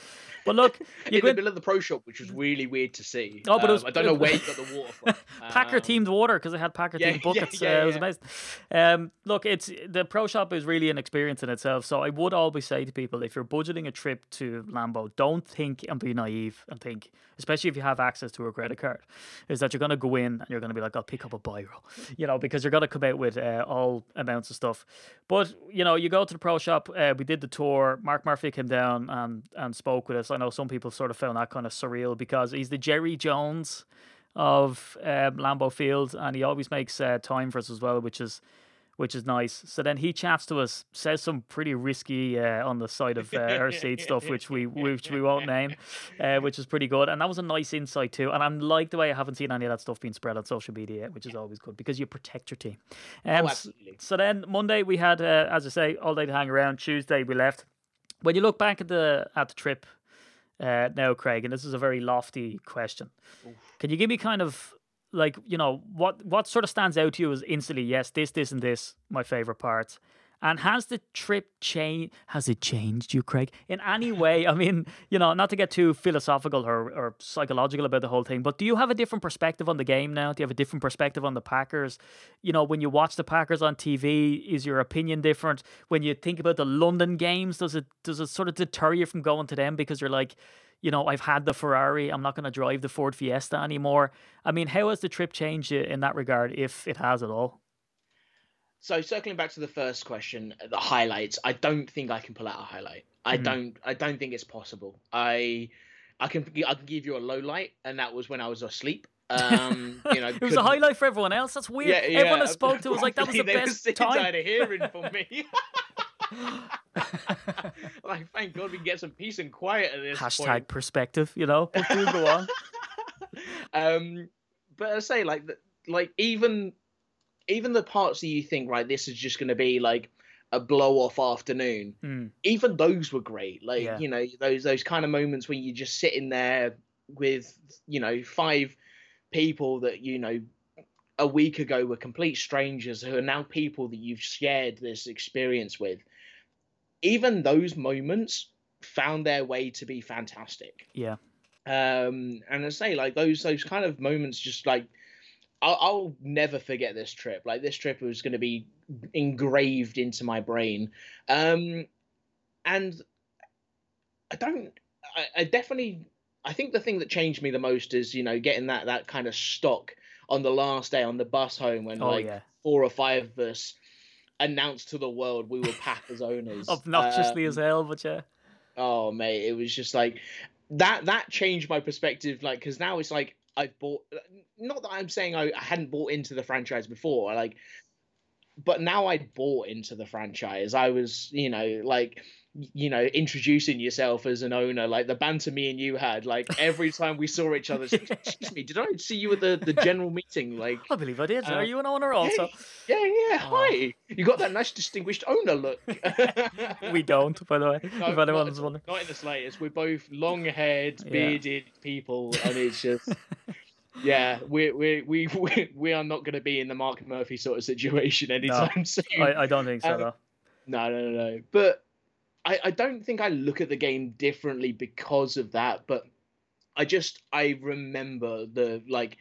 But look, you in the middle of the pro shop, which was really weird to see. Oh, but it was- Um, I don't know where you got the water from. Packer Um, themed water because they had Packer yeah, themed yeah, buckets. yeah, uh, it was amazing. Um, look, it's the pro shop is really an experience in itself. So I would always say to people, if you're budgeting a trip to Lambeau, don't think and be naive and think, especially if you have access to a credit card, is that you're going to go in and you're going to be like, I'll pick up a biro, you know, because you're going to come out with uh, all amounts of stuff. But you know, you go to the pro shop. Uh, we did the tour. Mark Murphy came down and and spoke with us. I know some people sort of found that kind of surreal because he's the Jerry Jones of um, Lambeau Field, and he always makes uh, time for us as well, which is which is nice. So then he chats to us, says some pretty risky uh, on the side of uh, our seat stuff, which we which we won't name, uh, which is pretty good, and that was a nice insight too. And I'm like the way I haven't seen any of that stuff being spread on social media, which is always good because you protect your team. Um, Oh, absolutely. so then Monday we had, uh, as I say, all day to hang around. Tuesday we left. When you look back at the at the trip uh, now, Craig, and this is a very lofty question, can you give me kind of like you know what what sort of stands out to you is instantly? Yes, this, this, and this my favorite parts. And has the trip changed? Has it changed you, Craig, in any way? I mean, you know, not to get too philosophical or, or psychological about the whole thing, but do you have a different perspective on the game now? Do you have a different perspective on the Packers? You know, when you watch the Packers on TV, is your opinion different? When you think about the London games, does it does it sort of deter you from going to them because you're like, you know, I've had the Ferrari, I'm not going to drive the Ford Fiesta anymore. I mean, how has the trip changed in that regard, if it has at all? So circling back to the first question, the highlights. I don't think I can pull out a highlight. I Mhm. don't. I don't think it's possible. I, I can. I can give you a low light, and that was when I was asleep. Um, you know, It was a highlight for everyone else. That's weird. Yeah, yeah. Everyone I spoke to was like, that was the best time. tired of hearing for me. like, thank God we can get some peace and quiet at this Hashtag point. perspective, you know. Go on. um, but I say like, like even, even the parts that you think right, this is just going to be like a blow off afternoon. Hmm. Even those were great. Like Yeah. you know those those kind of moments when you're just sitting there with you know five people that you know a week ago were complete strangers who are now people that you've shared this experience with. Even those moments found their way to be fantastic. Yeah. Um, and I say like those those kind of moments just like I'll, I'll never forget this trip. Like this trip was going to be engraved into my brain. Um, and I don't. I, I definitely. I think the thing that changed me the most is you know getting that that kind of stock on the last day on the bus home when Oh, like yeah. four or five of us announced to the world we were Packers owners. Obnoxiously Um, as hell, but yeah. Oh mate, it was just like that. That changed my perspective. Like, because now it's like I've bought. Not that I'm saying I, I hadn't bought into the franchise before. Like, but now I'd bought into the franchise. I was, you know, like you know, introducing yourself as an owner, like the banter me and you had, like every time we saw each other. Excuse me, did I see you at the, the general meeting? Like, I believe I did. Uh, Are you an owner also? yeah, yeah. Oh. Hi, you got that nice distinguished owner look. We don't, by the way. No, if not, anyone's at- wondering. not in the slightest. We're both long-haired, Yeah. bearded people, and it's just, yeah, we we we we are not going to be in the Mark Murphy sort of situation anytime soon. I, I don't think so, Um, though. No, no, no, no. But I, I don't think I look at the game differently because of that. But I just I remember the like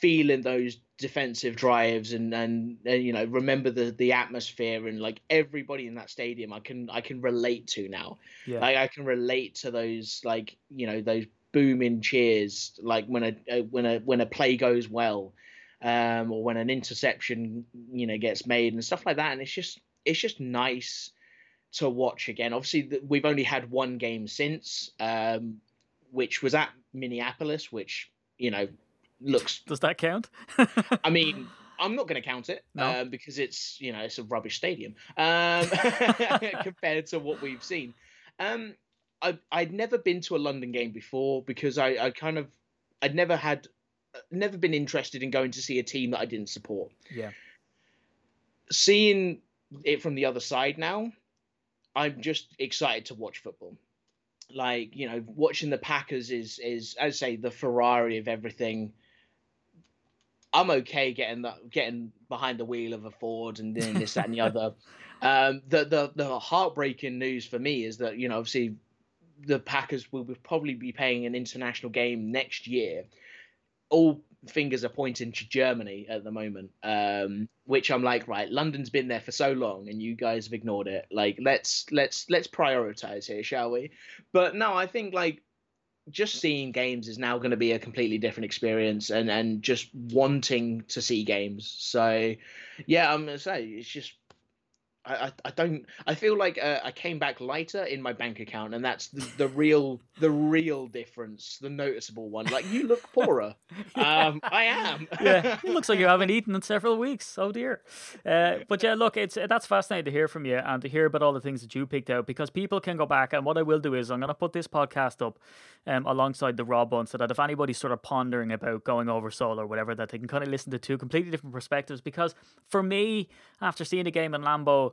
feeling those defensive drives and and, and you know remember the the atmosphere and like everybody in that stadium I can I can relate to now. Yeah. Like I can relate to those like you know those booming cheers like when a when a when a play goes well um or when an interception you know gets made and stuff like that and it's just it's just nice to watch again obviously th- we've only had one game since um which was at Minneapolis which you know looks Does that count? I mean, I'm not going to count it No. um, because it's you know it's a rubbish stadium um, compared to what we've seen. Um, I I'd never been to a London game before because I I kind of I'd never had never been interested in going to see a team that I didn't support. yeah. Seeing it from the other side now, I'm just excited to watch football. Like you know, watching the Packers is is as I say the Ferrari of everything. I'm okay getting that getting behind the wheel of a Ford and doing this that and the other. Um, the the the heartbreaking news for me is that you know obviously the Packers will be- probably be playing an international game next year. All fingers are pointing to Germany at the moment, um, which I'm like, right, London's been there for so long, and you guys have ignored it. Like, let's let's let's prioritize here, shall we? But no, I think like just seeing games is now going to be a completely different experience, and and just wanting to see games. So, yeah, I'm gonna say it's just. I, I, I don't I feel like uh, I came back lighter in my bank account and that's the, the real the real difference the noticeable one like you look poorer um I am yeah, it looks like you haven't eaten in several weeks. Oh dear. Uh, but yeah, look, it's that's fascinating to hear from you and to hear about all the things that you picked out because people can go back and what I will do is I'm going to put this podcast up um, alongside the Rob one so that if anybody's sort of pondering about going over soul or whatever, that they can kind of listen to two completely different perspectives. Because for me, after seeing the game in Lambeau.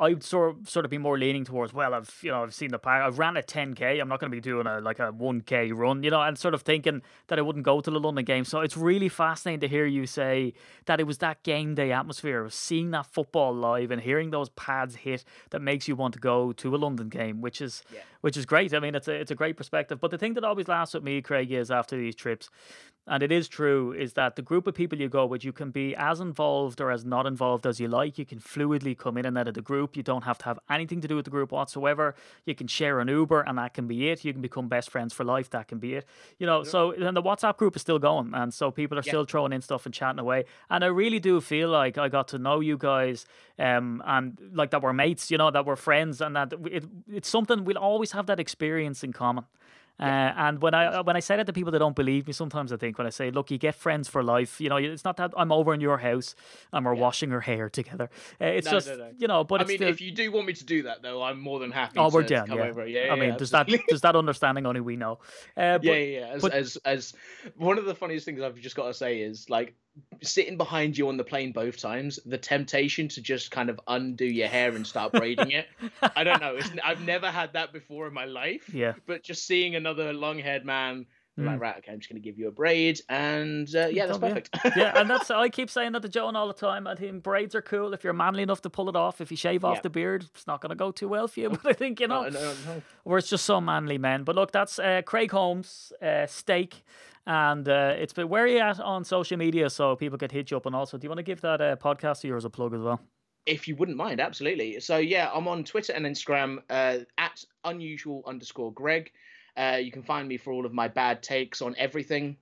I'd sort of, sort of be more leaning towards well I've you know I've seen the pack I've ran a 10k I'm not going to be doing a like a 1k run you know and sort of thinking that I wouldn't go to the London game. So it's really fascinating to hear you say that it was that game day atmosphere of seeing that football live and hearing those pads hit that makes you want to go to a London game which is Yeah. which is great. I mean it's a it's a great perspective. But the thing that always lasts with me Craig is after these trips and it is true is that the group of people you go with you can be as involved or as not involved as you like. You can fluidly come in and out of the group you don't have to have anything to do with the group whatsoever. You can share an uber and that can be it. You can become best friends for life. That can be it. You know so and the whatsapp group is still going and so people are Yeah. still throwing in stuff and chatting away. And i really do feel like i got to know you guys um and like that we're mates you know that we're friends and that it, it's something we'll always have that experience in common uh, and when I when I say that to people that don't believe me, sometimes I think when I say, "Look, you get friends for life," you know, it's not that I'm over in your house and we're washing our hair together. Uh, it's No, just no, no. you know, but I mean still, if you do want me to do that though I'm more than happy oh, to, we're down. Yeah. over yeah, I yeah, mean, does that does that understanding only we know? Uh, but, yeah, yeah, yeah. As, but- as as one of the funniest things I've just got to say is like sitting behind you on the plane both times, the temptation to just kind of undo your hair and start braiding it. I don't know. It's, I've never had that before in my life. Yeah. But just seeing another long-haired man, I'm Mm. like right, okay, I'm just going to give you a braid, and uh, yeah, that's Yeah. perfect. yeah, and that's I keep saying that to John all the time. I think braids are cool if you're manly enough to pull it off. If you shave off Yeah. the beard, it's not going to go too well for you. But I think you know, No, no, no. we're just so manly men. But look, that's uh, Craig Holmes, uh, steak, and uh, it's been where are you at on social media so people can hit you up. And also, do you want to give that uh, podcast of yours a plug as well? if you wouldn't mind, absolutely. So yeah, I'm on Twitter and Instagram uh, at unusual underscore Greg. Uh, you can find me for all of my bad takes on everything.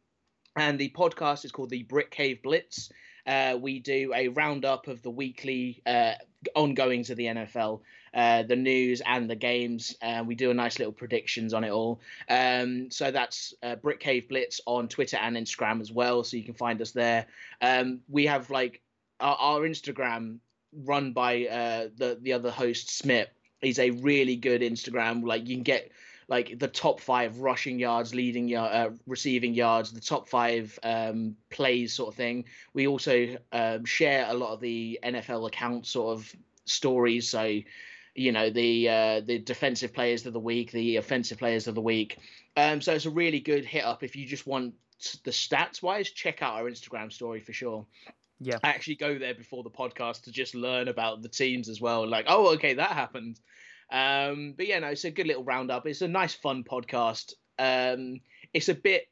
And the podcast is called the Brick Cave Blitz. Uh, we do a roundup of the weekly uh, ongoings of the NFL, uh, the news and the games. Uh, we do a nice little predictions on it all. Um, so that's uh, Brick Cave Blitz on Twitter and Instagram as well. So you can find us there. Um, we have like our, our Instagram run by uh, the the other host Smith He's a really good Instagram. Like you can get like the top five rushing yards, leading yard, uh, receiving yards, the top five um, plays, sort of thing. We also um, share a lot of the NFL account sort of stories. So, you know, the uh, the defensive players of the week, the offensive players of the week. Um, so it's a really good hit up if you just want the stats wise. Check out our Instagram story for sure. Yeah. I actually go there before the podcast to just learn about the teams as well. Like, oh, okay, that happened. Um, but yeah, no, it's a good little roundup. It's a nice, fun podcast. Um, it's a bit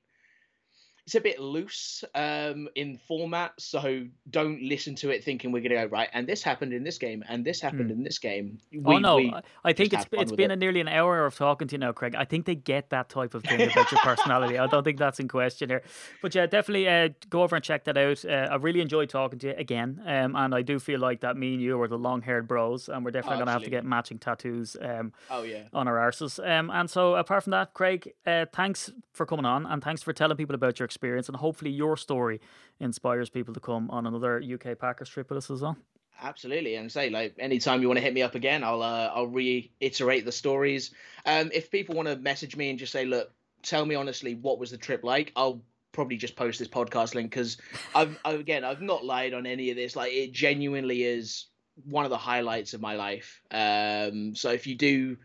it's a bit loose um, in format, so don't listen to it thinking we're going to go right. And this happened in this game, and this happened in this game. Hmm. oh no, I- think it's it's been it. a nearly an hour of talking to you now, Craig. I think they get that type of thing about your personality. I don't think that's in question here. But yeah, definitely uh, go over and check that out. Uh, I really enjoyed talking to you again, um, and I do feel like that me and you are the long-haired bros, and we're definitely going to have to get matching tattoos. Um, Oh yeah. on our arses. Um, and so, apart from that, Craig, uh, thanks for coming on and thanks for telling people about your experience. And hopefully, your story inspires people to come on another UK Packers trip with us as well. Absolutely, and say like anytime you want to hit me up again, I'll uh, I'll reiterate the stories. Um, if people want to message me and just say, look, tell me honestly, what was the trip like? I'll probably just post this podcast link because I've, I've again I've not lied on any of this. Like it genuinely is one of the highlights of my life. Um, so if you do.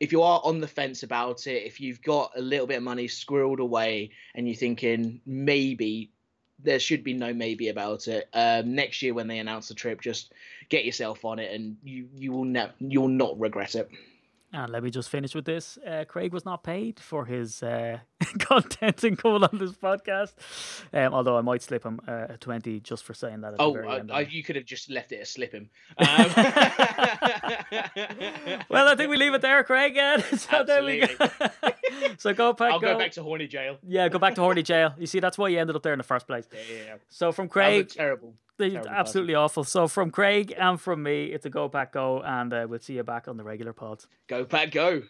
If you are on the fence about it, if you've got a little bit of money squirreled away and you're thinking maybe there should be no maybe about it. Um, next year when they announce the trip, just get yourself on it, and you you will ne- you'll not regret it. And let me just finish with this. Uh, Craig was not paid for his uh, content and coming on this podcast. Um, although I might slip him uh, a 20 just for saying that Oh, very I. I, you could have just left it as slip him. Um, well, I think we leave it there, Craig. Uh, so, there we go. so go back. I'll go back to horny jail. Yeah, go back to Horny Jail. You see, that's why you ended up there in the first place. Yeah, yeah, yeah. So from a Craig, terrible. They- Terrible absolutely awful. So from Craig and from me, it's a go pack go, and uh, we'll see you back on the regular pods. Go pack, go.